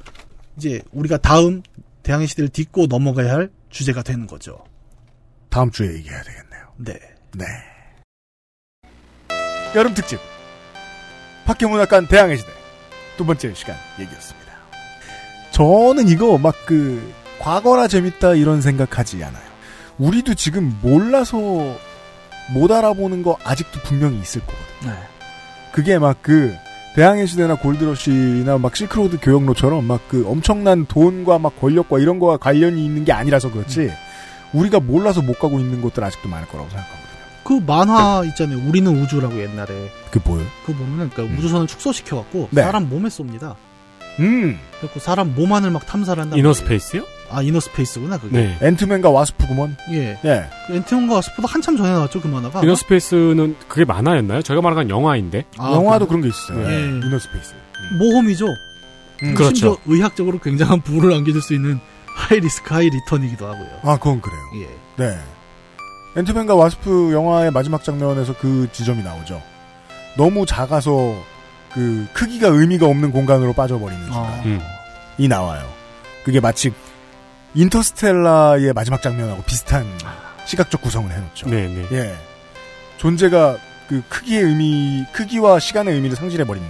이제 우리가 다음 대항해 시대를 딛고 넘어가야 할 주제가 되는 거죠. 다음 주에 얘기해야 되겠네요. 네. 네. 여름 특집. 파케문학관 대항해 시대. 두 번째 시간 얘기였습니다. 저는 이거 막 그, 과거라 재밌다 이런 생각하지 않아요. 우리도 지금 몰라서 못 알아보는 거 아직도 분명히 있을 거거든요. 네. 그게 막 그, 대항해 시대나 골드러시나 막 실크로드 교역로처럼 막 그 엄청난 돈과 막 권력과 이런 거와 관련이 있는 게 아니라서 그렇지, 우리가 몰라서 못 가고 있는 곳들 아직도 많을 거라고 생각하거든요. 그 만화 있잖아요. 우리는 우주라고 옛날에. 그게 뭐예요? 그거 보면은 그러니까 음. 우주선을 축소시켜갖고 네. 사람 몸에 쏩니다. 음, 그래갖고 사람 몸 안을 막 탐사를 한다. 이너스페이스요? 아 Innerspace구나 그게. 네. 앤트맨과 와스프구먼. 예. 예. 그 앤트맨과 와스프도 한참 전에 나왔죠 그 만화가. Innerspace는 그게 만화였나요? 저희가 말한 건 영화인데. 아, 영화도 그 그런 게 있어요. 네. 예. Innerspace. 모험이죠. 음. 그렇죠. 심지어 의학적으로 굉장한 부를 안겨줄 수 있는 high risk high return이기도 하고요. 아, 그건 그래요. 예. 네. 앤트맨과 와스프 영화의 마지막 장면에서 그 지점이 나오죠. 너무 작아서 그 크기가 의미가 없는 공간으로 빠져버리는 아. 순간이 음. 나와요. 그게 마치 인터스텔라의 마지막 장면하고 비슷한 시각적 구성을 해놓죠. 네, 네. 예. 존재가 그 크기의 의미, 크기와 시간의 의미를 상실해버린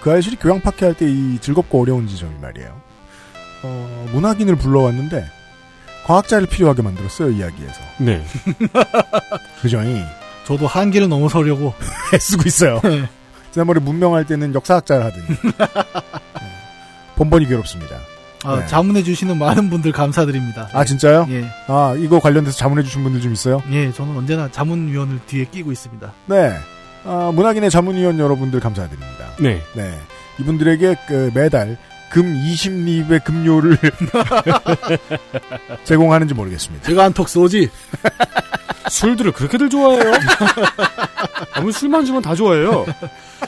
그 알실이 교양 파케 할 때 이 즐겁고 어려운 지점이 말이에요. 어, 문학인을 불러왔는데 과학자를 필요하게 만들었어요 이야기에서. 네. 그죠? 이 저도 한계를 넘어서려고 애쓰고 있어요. 지난번에 문명할 때는 역사학자를 하더니 네. 번번이 괴롭습니다. 아, 네. 자문해 주시는 많은 분들 감사드립니다. 아 진짜요? 예. 아 이거 관련돼서 자문해 주신 분들 좀 있어요? 예, 저는 언제나 자문위원을 뒤에 끼고 있습니다. 네. 아, 문학인의 자문위원 여러분들 감사드립니다. 네. 네. 이분들에게 그 매달 금 20립의 급료를 제공하는지 모르겠습니다. 제가 한턱 쏘지. 술들을 그렇게들 좋아해요? 아무 술만 주면 다 좋아해요.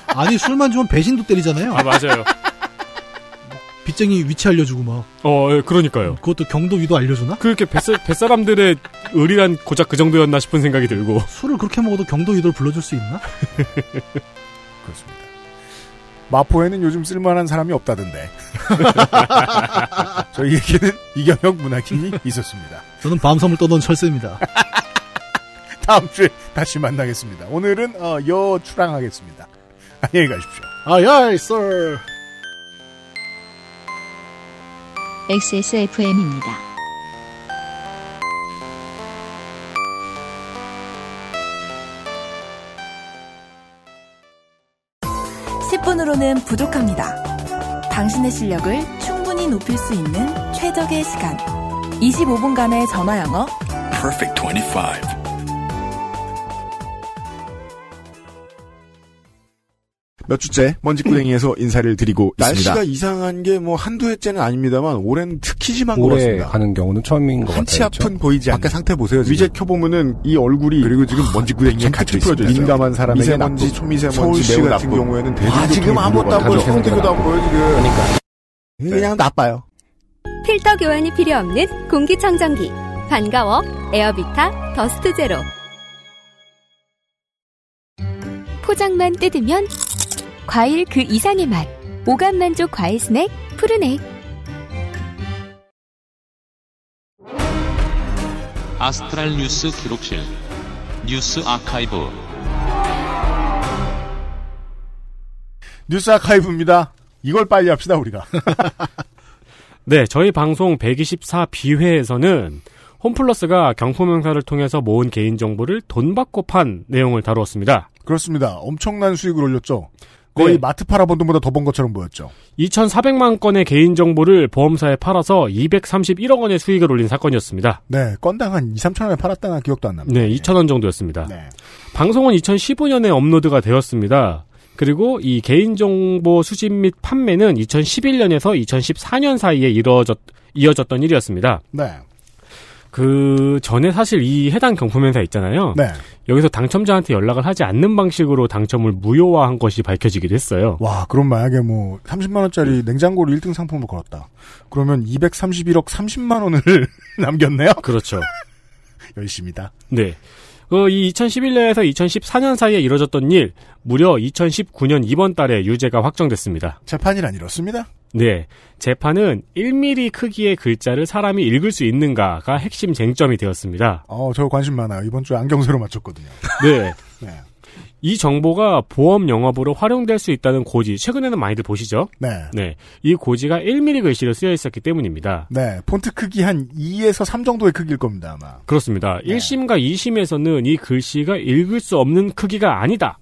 아니 술만 주면 배신도 때리잖아요. 아, 맞아요. 빚쟁이 위치 알려주고 막. 어, 예, 그러니까요. 그것도 경도 위도 알려주나? 그렇게 뱃사, 뱃사람들의 의리란 고작 그 정도였나 싶은 생각이 들고. 술을 그렇게 먹어도 경도 위도를 불러줄 수 있나? 그렇습니다. 마포에는 요즘 쓸만한 사람이 없다던데. 저희에게는 이경혁 문학인이 있었습니다. 저는 밤섬을 떠던 철새입니다. 다음 주에 다시 만나겠습니다. 오늘은 어, 여 출항하겠습니다. 안녕히 가십시오. 아야, 썰. XSFM입니다. 10분으로 시간으로는 부족합니다. 당신의 실력을 충분히 높일 수 있는 최적의 시간. 25분간의 전화 영어. Perfect 25. 몇 주째 먼지구덩이에서 인사를 드리고 있습니다. 날씨가 이상한 게 뭐 한두 해째는 아닙니다만 올해는 특히 심한 것 올해 같습니다. 가는 경우는 처음인 것 한치 같아요. 앞은 보이지 않는. 밖에 상태 보세요. 위제 켜보면은 이 얼굴이 그리고 지금 먼지구덩이에 갇혀 있습니다. 민감한 사람에게 미세먼지, 초미세먼지 서울시 매우 같은 나쁜. 경우에는 아, 지금 아무것도 안 보여. 성산대교도 안 보여 지금. 그러니까. 그냥 나빠요. 필터 교환이 필요 없는 공기청정기. 반가워. 에어비타 Dust Zero. 포장만 뜯으면 과일 그 이상의 맛. 오감 만족 과일 스낵 푸르넥. 아스트랄 뉴스 기록실 뉴스 아카이브 뉴스 아카이브입니다. 이걸 빨리 합시다 우리가. 네, 저희 방송 124 비회에서는 홈플러스가 경품행사를 통해서 모은 개인 정보를 돈 받고 판 내용을 다루었습니다. 그렇습니다. 엄청난 수익을 올렸죠. 거의 네. 마트 팔아본 돈보다 더 번 것처럼 보였죠. 2,400만 건의 개인정보를 보험사에 팔아서 231억 원의 수익을 올린 사건이었습니다. 네, 건당 한 2, 3천 원에 팔았다나 기억도 안 납니다. 네, 2,000원 정도였습니다. 네. 방송은 2015년에 업로드가 되었습니다. 그리고 이 개인정보 수집 및 판매는 2011년에서 2014년 사이에 이루어졌, 이어졌던 일이었습니다. 네. 그 전에 사실 이 해당 경품회사 있잖아요. 네. 여기서 당첨자한테 연락을 하지 않는 방식으로 당첨을 무효화한 것이 밝혀지기도 했어요. 와, 그럼 만약에 뭐 30만 원짜리 냉장고를 1등 상품으로 걸었다. 그러면 231억 30만 원을 남겼네요. 그렇죠. 열심히다. 네. 어, 이 2011년에서 2014년 사이에 이뤄졌던 일, 무려 2019년 이번 달에 유죄가 확정됐습니다. 재판이란 이렇습니다. 네. 재판은 1mm 크기의 글자를 사람이 읽을 수 있는가가 핵심 쟁점이 되었습니다. 어, 저 관심 많아요. 이번 주에 안경 새로 맞췄거든요. 네. 네. 이 정보가 보험 영업으로 활용될 수 있다는 고지, 최근에는 많이들 보시죠? 네. 네. 이 고지가 1mm 글씨로 쓰여 있었기 때문입니다. 네. 폰트 크기 한 2에서 3 정도의 크기일 겁니다, 아마. 그렇습니다. 1심과 2심에서는 이 글씨가 읽을 수 없는 크기가 아니다.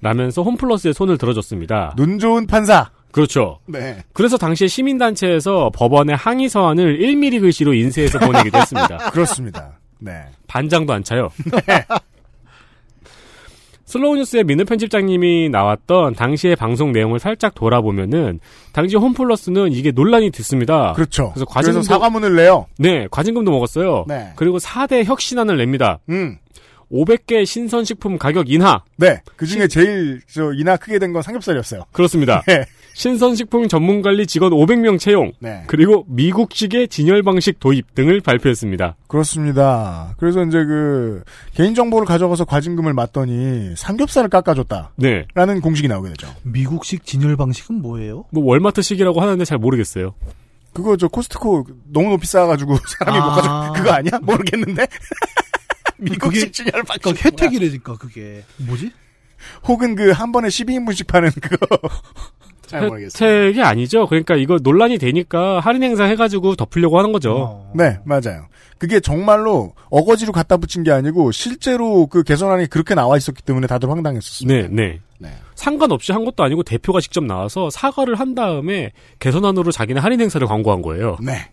라면서 홈플러스의 손을 들어줬습니다. 눈 좋은 판사. 그렇죠. 네. 그래서 당시에 시민단체에서 법원에 항의 서한을 1mm 글씨로 인쇄해서 보내기도 했습니다. 그렇습니다. 네. 반장도 안 차요. 슬로우 뉴스의 민우 편집장님이 나왔던 당시의 방송 내용을 살짝 돌아보면은 당시 홈플러스는 이게 논란이 됐습니다. 그렇죠. 그래서 그래서 사과문을 내요. 네, 과징금도 먹었어요. 네. 그리고 4대 혁신안을 냅니다. 음. 500개 신선식품 가격 인하. 네. 그 중에 제일 저 인하 크게 된 건 삼겹살이었어요. 그렇습니다. 네. 신선식품 전문관리 직원 500명 채용. 네. 그리고 미국식의 진열 방식 도입 등을 발표했습니다. 그렇습니다. 그래서 이제 그 개인 정보를 가져가서 과징금을 맞더니 삼겹살을 깎아줬다. 네. 라는 공식이 나오게 되죠. 미국식 진열 방식은 뭐예요? 뭐 월마트식이라고 하는데 잘 모르겠어요. 그거 저 코스트코 너무 높이 쌓아가지고 사람이 아. 못 가져. 그거 아니야? 모르겠는데. 미국식 진열 방식. 그러니까 혜택이래니까 그게 뭐지? 혹은 그 한 번에 12인분씩 파는 그거. 잘 모르겠어요. 혜택이 아니죠. 그러니까 이거 논란이 되니까 할인 행사 해가지고 덮으려고 하는 거죠. 네, 맞아요. 그게 정말로 어거지로 갖다 붙인 게 아니고 실제로 그 개선안이 그렇게 나와 있었기 때문에 다들 황당했었습니다. 네, 네. 상관없이 한 것도 아니고 대표가 직접 나와서 사과를 한 다음에 개선안으로 자기네 할인 행사를 광고한 거예요. 네.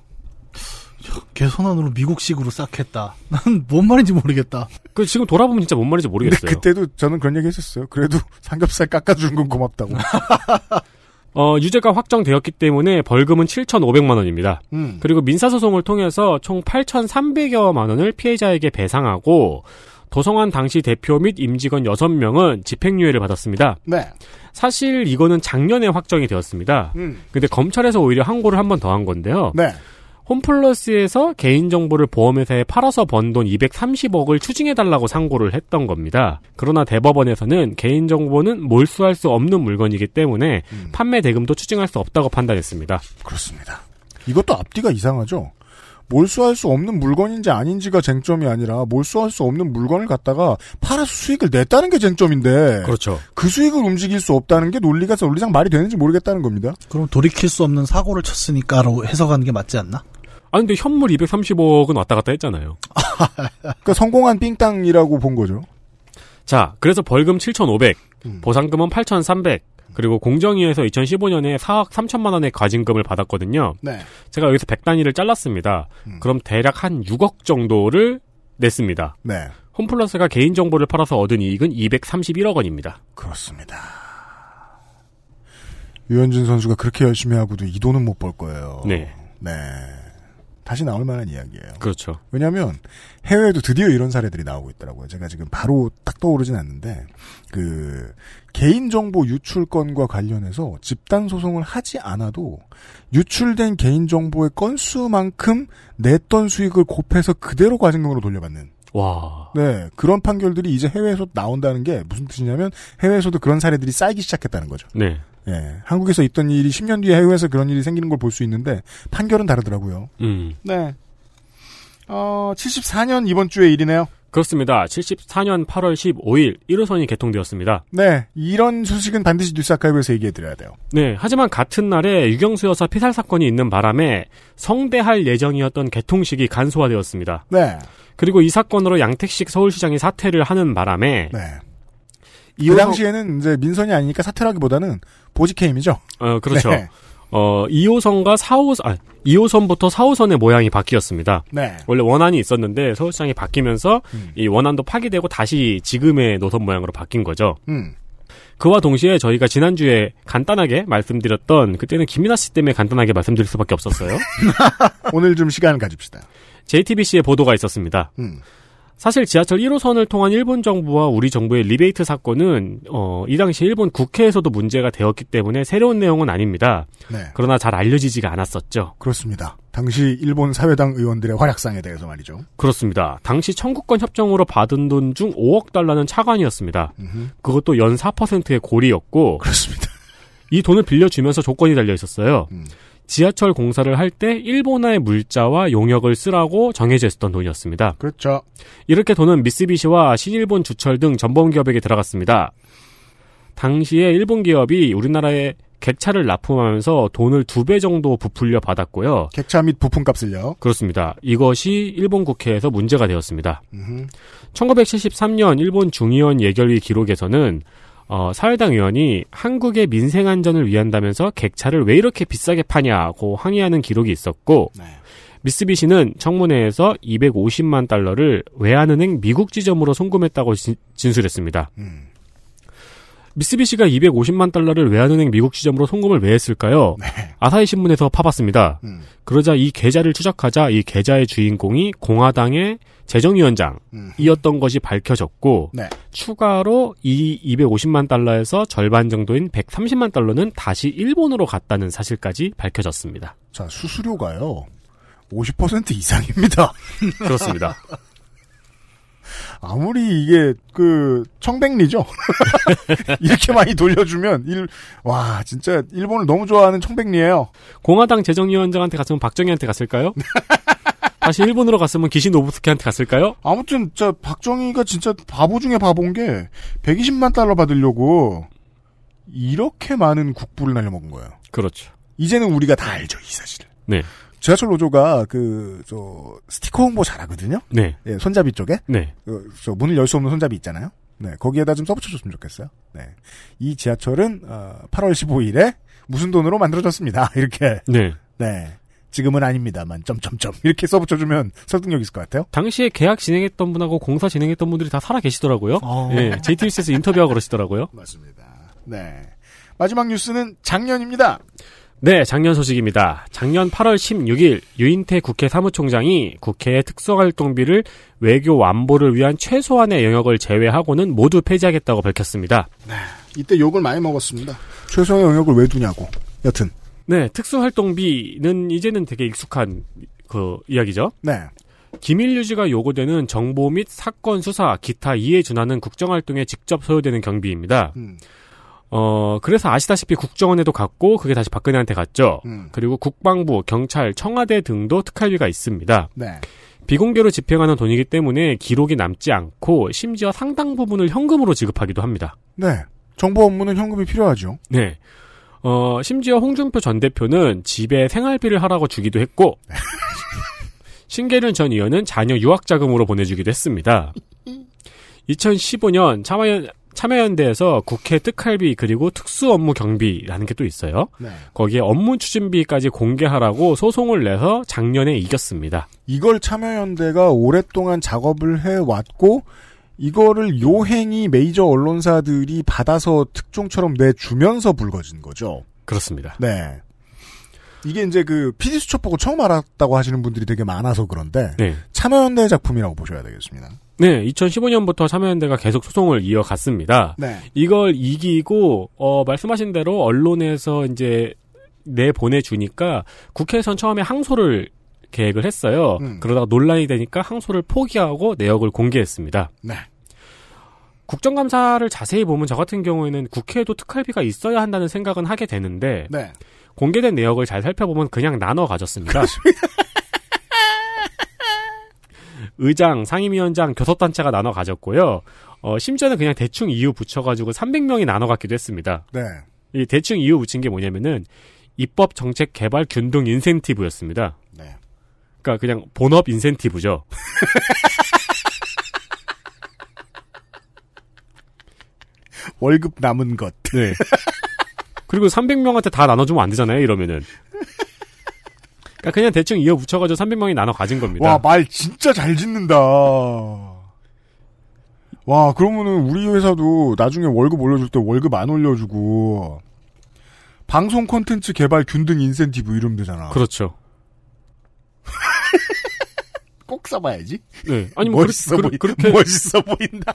개선안으로 미국식으로 싹 했다. 난 뭔 말인지 모르겠다. 그 지금 돌아보면 진짜 뭔 말인지 모르겠어요. 근데 그때도 저는 그런 얘기 했었어요. 그래도 삼겹살 깎아주는 건 고맙다고. 어, 유죄가 확정되었기 때문에 벌금은 7,500만 원입니다. 음. 그리고 민사소송을 통해서 총 8,300여만 원을 피해자에게 배상하고 도성환 당시 대표 및 임직원 6명은 집행유예를 받았습니다. 네. 사실 이거는 작년에 확정이 되었습니다. 음. 근데 검찰에서 오히려 항고를 한 번 더 한 건데요. 네. 홈플러스에서 개인정보를 보험회사에 팔아서 번 돈 230억을 추징해달라고 상고를 했던 겁니다. 그러나 대법원에서는 개인정보는 몰수할 수 없는 물건이기 때문에 판매 대금도 추징할 수 없다고 판단했습니다. 그렇습니다. 이것도 앞뒤가 이상하죠. 몰수할 수 없는 물건인지 아닌지가 쟁점이 아니라 몰수할 수 없는 물건을 갖다가 팔아서 수익을 냈다는 게 쟁점인데 그렇죠. 그 수익을 움직일 수 없다는 게 논리가 논리상 말이 되는지 모르겠다는 겁니다. 그럼 돌이킬 수 없는 사고를 쳤으니까로 해석하는 게 맞지 않나? 아 근데 현물 230억은 왔다 갔다 했잖아요. 그러니까 성공한 삥땅이라고 본 거죠. 자, 그래서 벌금 7,500, 보상금은 8,300, 그리고 공정위에서 2015년에 4억 3천만 원의 과징금을 받았거든요. 네. 제가 여기서 100단위를 잘랐습니다. 음. 그럼 대략 한 6억 정도를 냈습니다. 네. 홈플러스가 개인 정보를 팔아서 얻은 이익은 231억 원입니다. 그렇습니다. 유현진 선수가 그렇게 열심히 하고도 이 돈은 못 벌 거예요. 네. 네. 다시 나올 만한 이야기예요. 그렇죠. 왜냐하면 해외에도 드디어 이런 사례들이 나오고 있더라고요. 제가 지금 바로 딱 떠오르진 않는데 그 개인정보 유출건과 관련해서 집단 소송을 하지 않아도 유출된 개인정보의 건수만큼 냈던 수익을 곱해서 그대로 과징금으로 돌려받는 와. 네 그런 판결들이 이제 해외에서 나온다는 게 무슨 뜻이냐면 해외에서도 그런 사례들이 쌓이기 시작했다는 거죠. 네. 예, 한국에서 있던 일이 10년 뒤에 해외에서 그런 일이 생기는 걸 볼 수 있는데 판결은 다르더라고요. 음. 네. 어, 74년 이번 주의 일이네요. 그렇습니다. 74년 8월 15일 1호선이 개통되었습니다. 네, 이런 소식은 반드시 뉴스 아카이브에서 얘기해 드려야 돼요. 네, 하지만 같은 날에 유경수 여사 피살 사건이 있는 바람에 성대할 예정이었던 개통식이 간소화되었습니다. 네. 그리고 이 사건으로 양택식 서울시장이 사퇴를 하는 바람에 네. 그 이호선- 당시에는 이제 민선이 아니니까 사퇴라기보다는 보직해임이죠. 어, 그렇죠. 네. 어, 2호선과 4호선, 아, 2호선부터 4호선의 모양이 바뀌었습니다. 네. 원래 원안이 있었는데 서울시장이 바뀌면서 음. 이 원안도 파기되고 다시 지금의 노선 모양으로 바뀐 거죠. 음. 그와 동시에 저희가 지난주에 간단하게 말씀드렸던 그때는 김민아 씨 때문에 간단하게 말씀드릴 수밖에 없었어요. 오늘 좀 시간을 가집시다. JTBC의 보도가 있었습니다. 음. 사실 지하철 1호선을 통한 일본 정부와 우리 정부의 리베이트 사건은 어, 이 당시 일본 국회에서도 문제가 되었기 때문에 새로운 내용은 아닙니다. 네. 그러나 잘 알려지지가 않았었죠. 그렇습니다. 당시 일본 사회당 의원들의 활약상에 대해서 말이죠. 그렇습니다. 당시 청구권 협정으로 받은 돈 중 5억 달러는 차관이었습니다. 그것도 연 4%의 고리였고 그렇습니다. 이 돈을 빌려주면서 조건이 달려 있었어요. 음. 지하철 공사를 할 때 일본화의 물자와 용역을 쓰라고 정해져 있었던 돈이었습니다. 그렇죠. 이렇게 돈은 미쓰비시와 신일본 주철 등 전범 기업에게 들어갔습니다. 당시에 일본 기업이 우리나라에 객차를 납품하면서 돈을 두 배 정도 부풀려 받았고요. 객차 및 부품값을요. 그렇습니다. 이것이 일본 국회에서 문제가 되었습니다. 음흠. 1973년 일본 중의원 예결위 기록에서는 어, 사회당 의원이 한국의 민생 안전을 위한다면서 객차를 왜 이렇게 비싸게 파냐고 항의하는 기록이 있었고 미쓰비시는 청문회에서 250만 달러를 외환은행 미국 지점으로 송금했다고 진, 진술했습니다. 미쓰비시가 250만 달러를 외환은행 미국 지점으로 송금을 왜 했을까요? 아사히 신문에서 파봤습니다. 그러자 이 계좌를 추적하자 이 계좌의 주인공이 공화당의 재정위원장이었던 것이 밝혀졌고 네. 추가로 이 250만 달러에서 절반 정도인 130만 달러는 다시 일본으로 갔다는 사실까지 밝혀졌습니다. 자, 수수료가요. 50% 이상입니다. 그렇습니다. 아무리 이게 그 청백리죠. 이렇게 많이 돌려주면 일, 와 진짜 일본을 너무 좋아하는 청백리예요. 공화당 재정위원장한테 갔으면 박정희한테 갔을까요? 다시 일본으로 갔으면 기시 노부스키한테 갔을까요? 아무튼 저 박정희가 진짜 바보 중에 바보인 게 120만 달러 받으려고 이렇게 많은 국부를 날려먹은 거예요. 그렇죠. 이제는 우리가 다 알죠 이 사실을. 네. 지하철 노조가 그 저 스티커 홍보 잘하거든요. 네. 예, 손잡이 쪽에. 네. 그, 저 문을 열 수 없는 손잡이 있잖아요. 네, 거기에다 좀 써붙여줬으면 좋겠어요. 네, 이 지하철은 어, 8월 15일에 무슨 돈으로 만들어졌습니다. 이렇게. 네. 네. 지금은 아닙니다만 점점점 이렇게 써붙여주면 설득력 있을 것 같아요. 당시에 계약 진행했던 분하고 공사 진행했던 분들이 다 살아 계시더라고요. 어. 예, JTBC에서 인터뷰하고 그러시더라고요. 맞습니다. 네. 마지막 뉴스는 작년입니다. 네, 작년 소식입니다. 작년 8월 16일 유인태 국회 사무총장이 국회의 특수활동비를 외교 완보를 위한 최소한의 영역을 제외하고는 모두 폐지하겠다고 밝혔습니다. 이때 욕을 많이 먹었습니다. 최소의 영역을 왜 두냐고. 여튼. 네, 특수활동비는 이제는 되게 익숙한 그 이야기죠. 네. 기밀 유지가 요구되는 정보 및 사건 수사, 기타 이에 준하는 국정활동에 직접 소요되는 경비입니다. 음. 어, 그래서 아시다시피 국정원에도 갔고, 그게 다시 박근혜한테 갔죠. 음. 그리고 국방부, 경찰, 청와대 등도 특활비가 있습니다. 네. 비공개로 집행하는 돈이기 때문에 기록이 남지 않고, 심지어 상당 부분을 현금으로 지급하기도 합니다. 네. 정보 업무는 현금이 필요하죠. 네. 어, 심지어 홍준표 전 대표는 집에 생활비를 하라고 주기도 했고, 신계륜 전 의원은 자녀 유학 자금으로 보내주기도 했습니다. 2015년 참여연, 참여연대에서 국회 특할비 그리고 특수 업무 경비라는 게 또 있어요. 네. 거기에 업무 추진비까지 공개하라고 소송을 내서 작년에 이겼습니다. 이걸 참여연대가 오랫동안 작업을 해왔고 이거를 요행이 메이저 언론사들이 받아서 특종처럼 내주면서 불거진 거죠. 그렇습니다. 네. 이게 이제 그 PD 수첩 보고 처음 알았다고 하시는 분들이 되게 많아서 그런데 네. 참여연대 작품이라고 보셔야 되겠습니다. 네, 2015년부터 참여연대가 계속 소송을 이어갔습니다. 네. 이걸 이기고 어 말씀하신 대로 언론에서 이제 내 보내주니까 국회에선 처음에 항소를 계획을 했어요. 음. 그러다가 논란이 되니까 항소를 포기하고 내역을 공개했습니다. 네. 국정감사를 자세히 보면 저 같은 경우에는 국회에도 특활비가 있어야 한다는 생각은 하게 되는데 네. 공개된 내역을 잘 살펴보면 그냥 나눠 가졌습니다. 의장, 상임위원장, 교섭단체가 나눠 가졌고요. 어, 심지어는 그냥 대충 이유 붙여가지고 300명이 나눠 갖기도 했습니다. 네. 이 대충 이유 붙인 게 뭐냐면은 입법 정책 개발 균등 인센티브였습니다. 네. 그러니까 그냥 본업 인센티브죠. 월급 남은 것. 네. 그리고 300명한테 다 나눠주면 안 되잖아요, 이러면은. 그러니까 그냥 대충 이어 붙여가지고 300명이 나눠 가진 겁니다. 와, 말 진짜 잘 짓는다. 와, 그러면은 우리 회사도 나중에 월급 올려줄 때 월급 안 올려주고, 방송 콘텐츠 개발 균등 인센티브 이름 되잖아. 그렇죠. 꼭 써봐야지. 네. 아니, 뭐, 멋있어 그렇- 보이, 그렇게. 멋있어 보인다.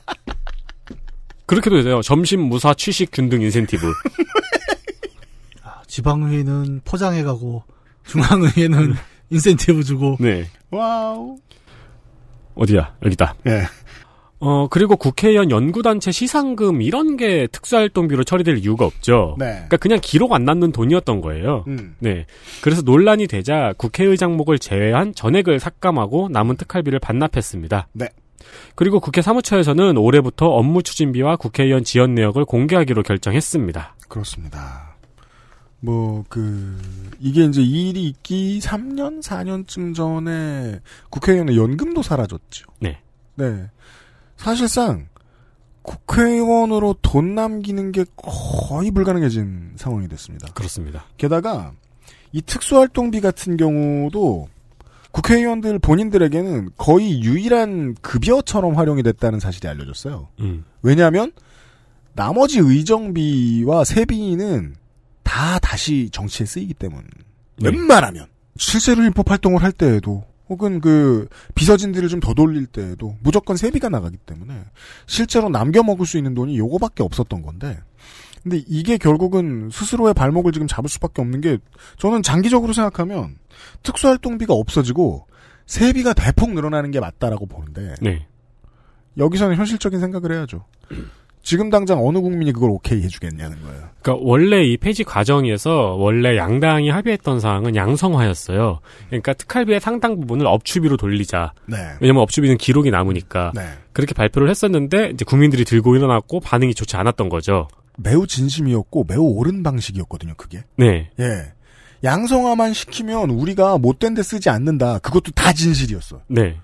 그렇게도 되세요. 점심 무사 취식 균등 인센티브. 지방의회는 포장해가고 중앙의회는 인센티브 주고 네. Wow. 어디야? 여기다. 예. 어, 그리고 국회의원 연구단체 시상금 이런 게 특수활동비로 처리될 이유가 없죠. 네. 그러니까 그냥 기록 안 남는 돈이었던 거예요. 음. 네. 그래서 논란이 되자 국회의장목을 제외한 전액을 삭감하고 남은 특활비를 반납했습니다. 네. 그리고 국회 사무처에서는 올해부터 업무 추진비와 국회의원 지원 내역을 공개하기로 결정했습니다. 그렇습니다. 뭐, 그, 이게 이제 이 일이 있기 3년, 4년쯤 전에 국회의원의 연금도 사라졌죠. 네. 네. 사실상, 국회의원으로 돈 남기는 게 거의 불가능해진 상황이 됐습니다. 그렇습니다. 게다가, 이 특수활동비 같은 경우도 국회의원들 본인들에게는 거의 유일한 급여처럼 활용이 됐다는 사실이 알려졌어요. 음. 왜냐하면 나머지 의정비와 세비는 다 다시 정치에 쓰이기 때문. 네. 웬만하면 실제로 입법 활동을 할 때에도 혹은 그 비서진들을 좀 더 돌릴 때에도 무조건 세비가 나가기 때문에 실제로 남겨 먹을 수 있는 돈이 요거밖에 없었던 건데. 근데 이게 결국은 스스로의 발목을 지금 잡을 수밖에 없는 게 저는 장기적으로 생각하면 특수활동비가 없어지고 세비가 대폭 늘어나는 게 맞다라고 보는데 네. 여기서는 현실적인 생각을 해야죠. 지금 당장 어느 국민이 그걸 오케이 해주겠냐는 거예요. 그러니까 원래 이 폐지 과정에서 원래 양당이 합의했던 사항은 양성화였어요. 그러니까 특활비의 상당 부분을 업추비로 돌리자. 네. 왜냐면 업추비는 기록이 남으니까. 네. 그렇게 발표를 했었는데 이제 국민들이 들고 일어났고 반응이 좋지 않았던 거죠. 매우 진심이었고 매우 옳은 방식이었거든요. 그게. 네. 예. 양성화만 시키면 우리가 못된 데 쓰지 않는다. 그것도 다 진실이었어. 네.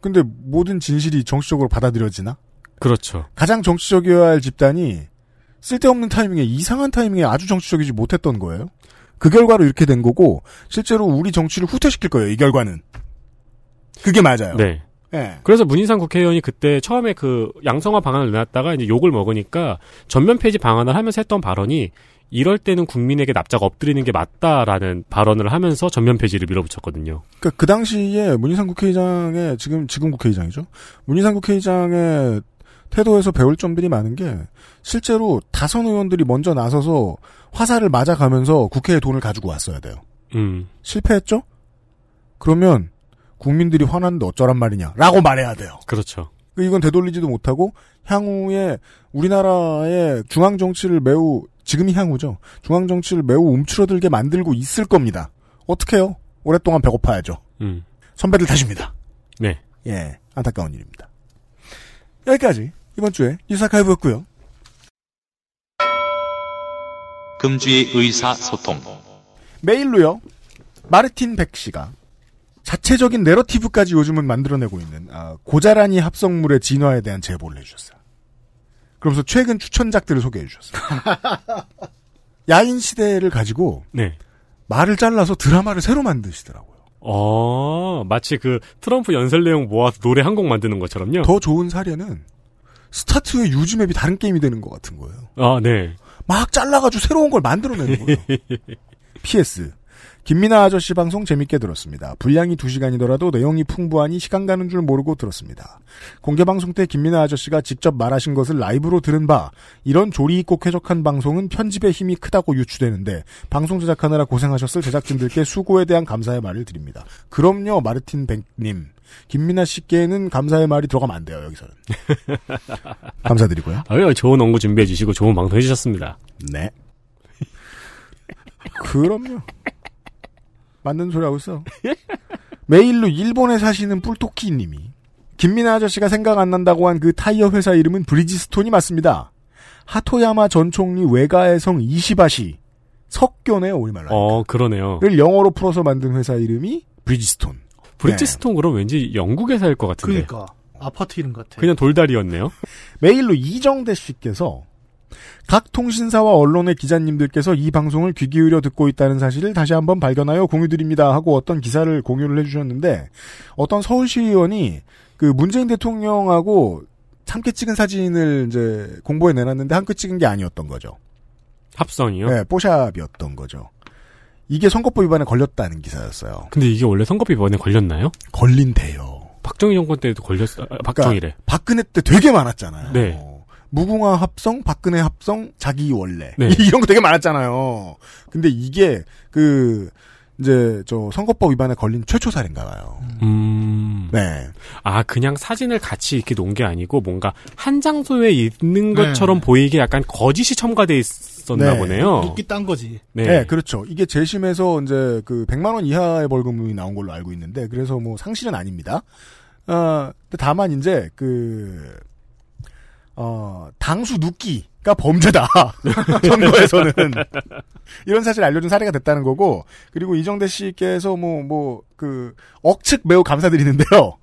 근데 모든 진실이 정치적으로 받아들여지나? 그렇죠. 가장 정치적이어야 할 집단이 쓸데없는 타이밍에 이상한 타이밍에 아주 정치적이지 못했던 거예요. 그 결과로 이렇게 된 거고 실제로 우리 정치를 후퇴시킬 거예요. 이 결과는. 그게 맞아요. 네. 예. 그래서 문인상 국회의원이 그때 처음에 그 양성화 방안을 내놨다가 이제 욕을 먹으니까 전면 폐지 방안을 하면서 했던 발언이 이럴 때는 국민에게 납작 엎드리는 게 맞다라는 발언을 하면서 전면 폐지를 밀어붙였거든요. 그러니까 그 당시에 문희상 국회의장의 지금 지금 국회의장이죠. 문희상 국회의장의 태도에서 배울 점들이 많은 게 실제로 다선 의원들이 먼저 나서서 화살을 맞아가면서 국회에 돈을 가지고 왔어야 돼요. 음. 실패했죠? 그러면 국민들이 화났는데 어쩌란 말이냐라고 말해야 돼요. 그렇죠. 이건 되돌리지도 못하고 향후에 우리나라의 중앙 정치를 매우 지금이 향후죠. 중앙 정치를 매우 움츠러들게 만들고 있을 겁니다. 어떻게요? 오랫동안 배고파야죠. 음. 선배들 탓입니다. 네. 예, 안타까운 일입니다. 여기까지 이번 주에 뉴스 아카이브였고요. 금주의 의사소통. 메일로요. 마르틴 백 씨가 자체적인 내러티브까지 요즘은 만들어내고 있는 아, 고자라니 합성물의 진화에 대한 제보를 해주셨어요. 그러면서 최근 추천작들을 소개해 주셨어요. 야인 시대를 가지고 네. 말을 잘라서 드라마를 새로 만드시더라고요. 어, 마치 그 트럼프 연설 내용 모아서 노래 한 곡 만드는 것처럼요. 더 좋은 사례는 스타트의 유즈 맵이 다른 게임이 되는 것 같은 거예요. 아, 네. 막 잘라가지고 새로운 걸 만들어내는 거예요. PS. 김민아 아저씨 방송 재밌게 들었습니다. 분량이 2시간이더라도 내용이 풍부하니 시간 가는 줄 모르고 들었습니다. 공개 방송 때 김민아 아저씨가 직접 말하신 것을 라이브로 들은 바 이런 조리 있고 쾌적한 방송은 편집의 힘이 크다고 유추되는데 방송 제작하느라 고생하셨을 제작진들께 수고에 대한 감사의 말을 드립니다. 그럼요, 마르틴 백님. 김민아 씨께는 감사의 말이 들어가면 안 돼요, 여기서는. 감사드리고요. 아유, 좋은 원고 준비해 주시고 좋은 방송 해주셨습니다. 네. 그럼요. 맞는 소리 하고 있어. 메일로 일본에 사시는 뿔토끼 님이 김민아 아저씨가 생각 안 난다고 한 그 타이어 회사 이름은 브리지스톤이 맞습니다. 하토야마 전 총리 외가의 성 이시바시 석교네요, 우리말로. 어, 그러네요. 를 영어로 풀어서 만든 회사 이름이 브리지스톤. 브리지스톤 그럼 왠지 영국 회사일 것 같은데. 그러니까 아파트 이름 같아. 그냥 돌다리였네요. 메일로 이정대 씨께서 각 통신사와 언론의 기자님들께서 이 방송을 귀 기울여 듣고 있다는 사실을 다시 한번 발견하여 공유드립니다 하고 어떤 기사를 공유를 해주셨는데 어떤 서울시 의원이 그 문재인 대통령하고 함께 찍은 사진을 이제 공보에 내놨는데 함께 찍은 게 아니었던 거죠. 합성이요? 네, 뽀샵이었던 거죠. 이게 선거법 위반에 걸렸다는 기사였어요. 근데 이게 원래 선거법 위반에 걸렸나요? 걸린대요. 박정희 정권 때도 걸렸어. 아, 박정희래. 그러니까 박근혜 때 되게 많았잖아요. 네. 무궁화 합성, 박근혜 합성, 자기 원래 네. 이런 거 되게 많았잖아요. 근데 이게 그 이제 저 선거법 위반에 걸린 최초 사례인가 봐요. 음. 네. 아, 그냥 사진을 같이 이렇게 놓은 게 아니고 뭔가 한 장소에 있는 네. 것처럼 보이게 약간 거짓이 첨가돼 있었나 네. 보네요. 웃기 딴 거지. 네. 그렇죠. 이게 재심에서 이제 그 100만 원 이하의 벌금이 나온 걸로 알고 있는데 그래서 뭐 상실은 아닙니다. 어, 근데 다만 이제 그 어, 당수 눕기가 범죄다. 선거에서는. 이런 사실 알려준 사례가 됐다는 거고, 그리고 이정대 씨께서 뭐, 뭐, 그, 억측 매우 감사드리는데요.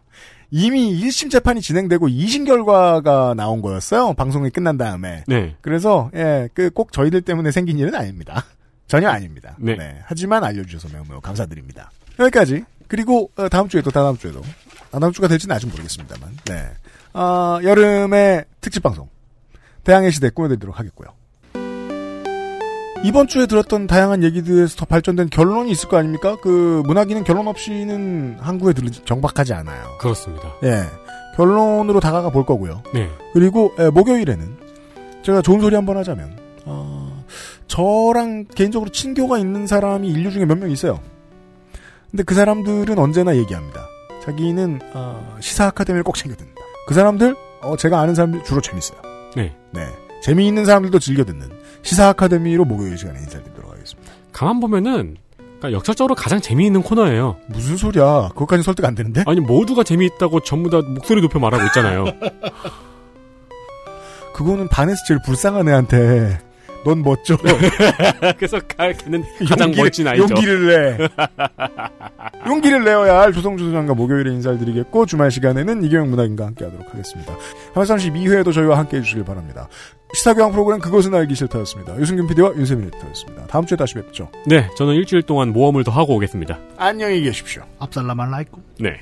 이미 1심 재판이 진행되고 2심 결과가 나온 거였어요. 방송이 끝난 다음에. 네. 그래서, 예, 그 꼭 저희들 때문에 생긴 일은 아닙니다. 전혀 아닙니다. 네. 하지만 알려주셔서 매우 매우 감사드립니다. 여기까지. 그리고, 어, 다음 주에도, 주에도. 아, 다음 주가 될지는 아직 모르겠습니다만. 네. 아, 여름의 특집 방송. 대항해 시대 꾸며드리도록 하겠고요. 이번 주에 들었던 다양한 얘기들에서 더 발전된 결론이 있을 거 아닙니까? 그, 문학인은 결론 없이는 항구에 들 정박하지 않아요. 그렇습니다. 예. 결론으로 다가가 볼 거고요. 네. 그리고 예, 목요일에는 제가 좋은 소리 한번 하자면 어, 저랑 개인적으로 친교가 있는 사람이 인류 중에 몇 명 있어요. 근데 그 사람들은 언제나 얘기합니다. 자기는 어, 시사 아카데미를 꼭 챙겨 듣는다. 그 사람들 어, 제가 아는 사람들 주로 재밌어요. 네. 네. 재미있는 사람들도 즐겨 듣는 시사 아카데미로 목요일 시간에 인사드리도록 하겠습니다. 가만 보면은 그러니까 역사적으로 가장 재미있는 코너예요. 무슨 소리야? 그것까지 설득 안 되는데? 아니 모두가 재미있다고 전부 다 목소리 높여 말하고 있잖아요. 그거는 반에서 제일 불쌍한 애한테 넌 멋져. 그래서 가- 걔는 가장 용기를- 멋진 아이죠. 용기를 내. 용기를 내어야 할 조성주 소장과 목요일에 인사를 드리겠고 주말 시간에는 이경영 문학인과 함께하도록 하겠습니다. 332회에도 저희와 함께해 주시길 바랍니다. 시사교양 프로그램 그것은 알기 싫다였습니다. 유승균 PD와 윤세민 에디터였습니다. 다음 주에 다시 뵙죠. 네, 저는 일주일 동안 모험을 더 하고 오겠습니다. 안녕히 계십시오. 압살라말라이고. 네.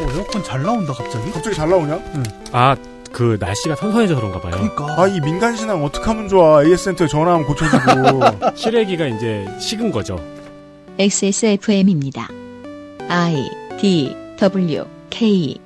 어, 에어컨 잘 나온다 갑자기. 갑자기 잘 나오냐? 아, 그 날씨가 선선해져서 그런가 봐요. 그러니까. 아, 이 민간 신앙 어떡하면 좋아. AS센터에 전화하면 고쳐주고. 실외기가 이제 식은 거죠. XSFM입니다. I D W K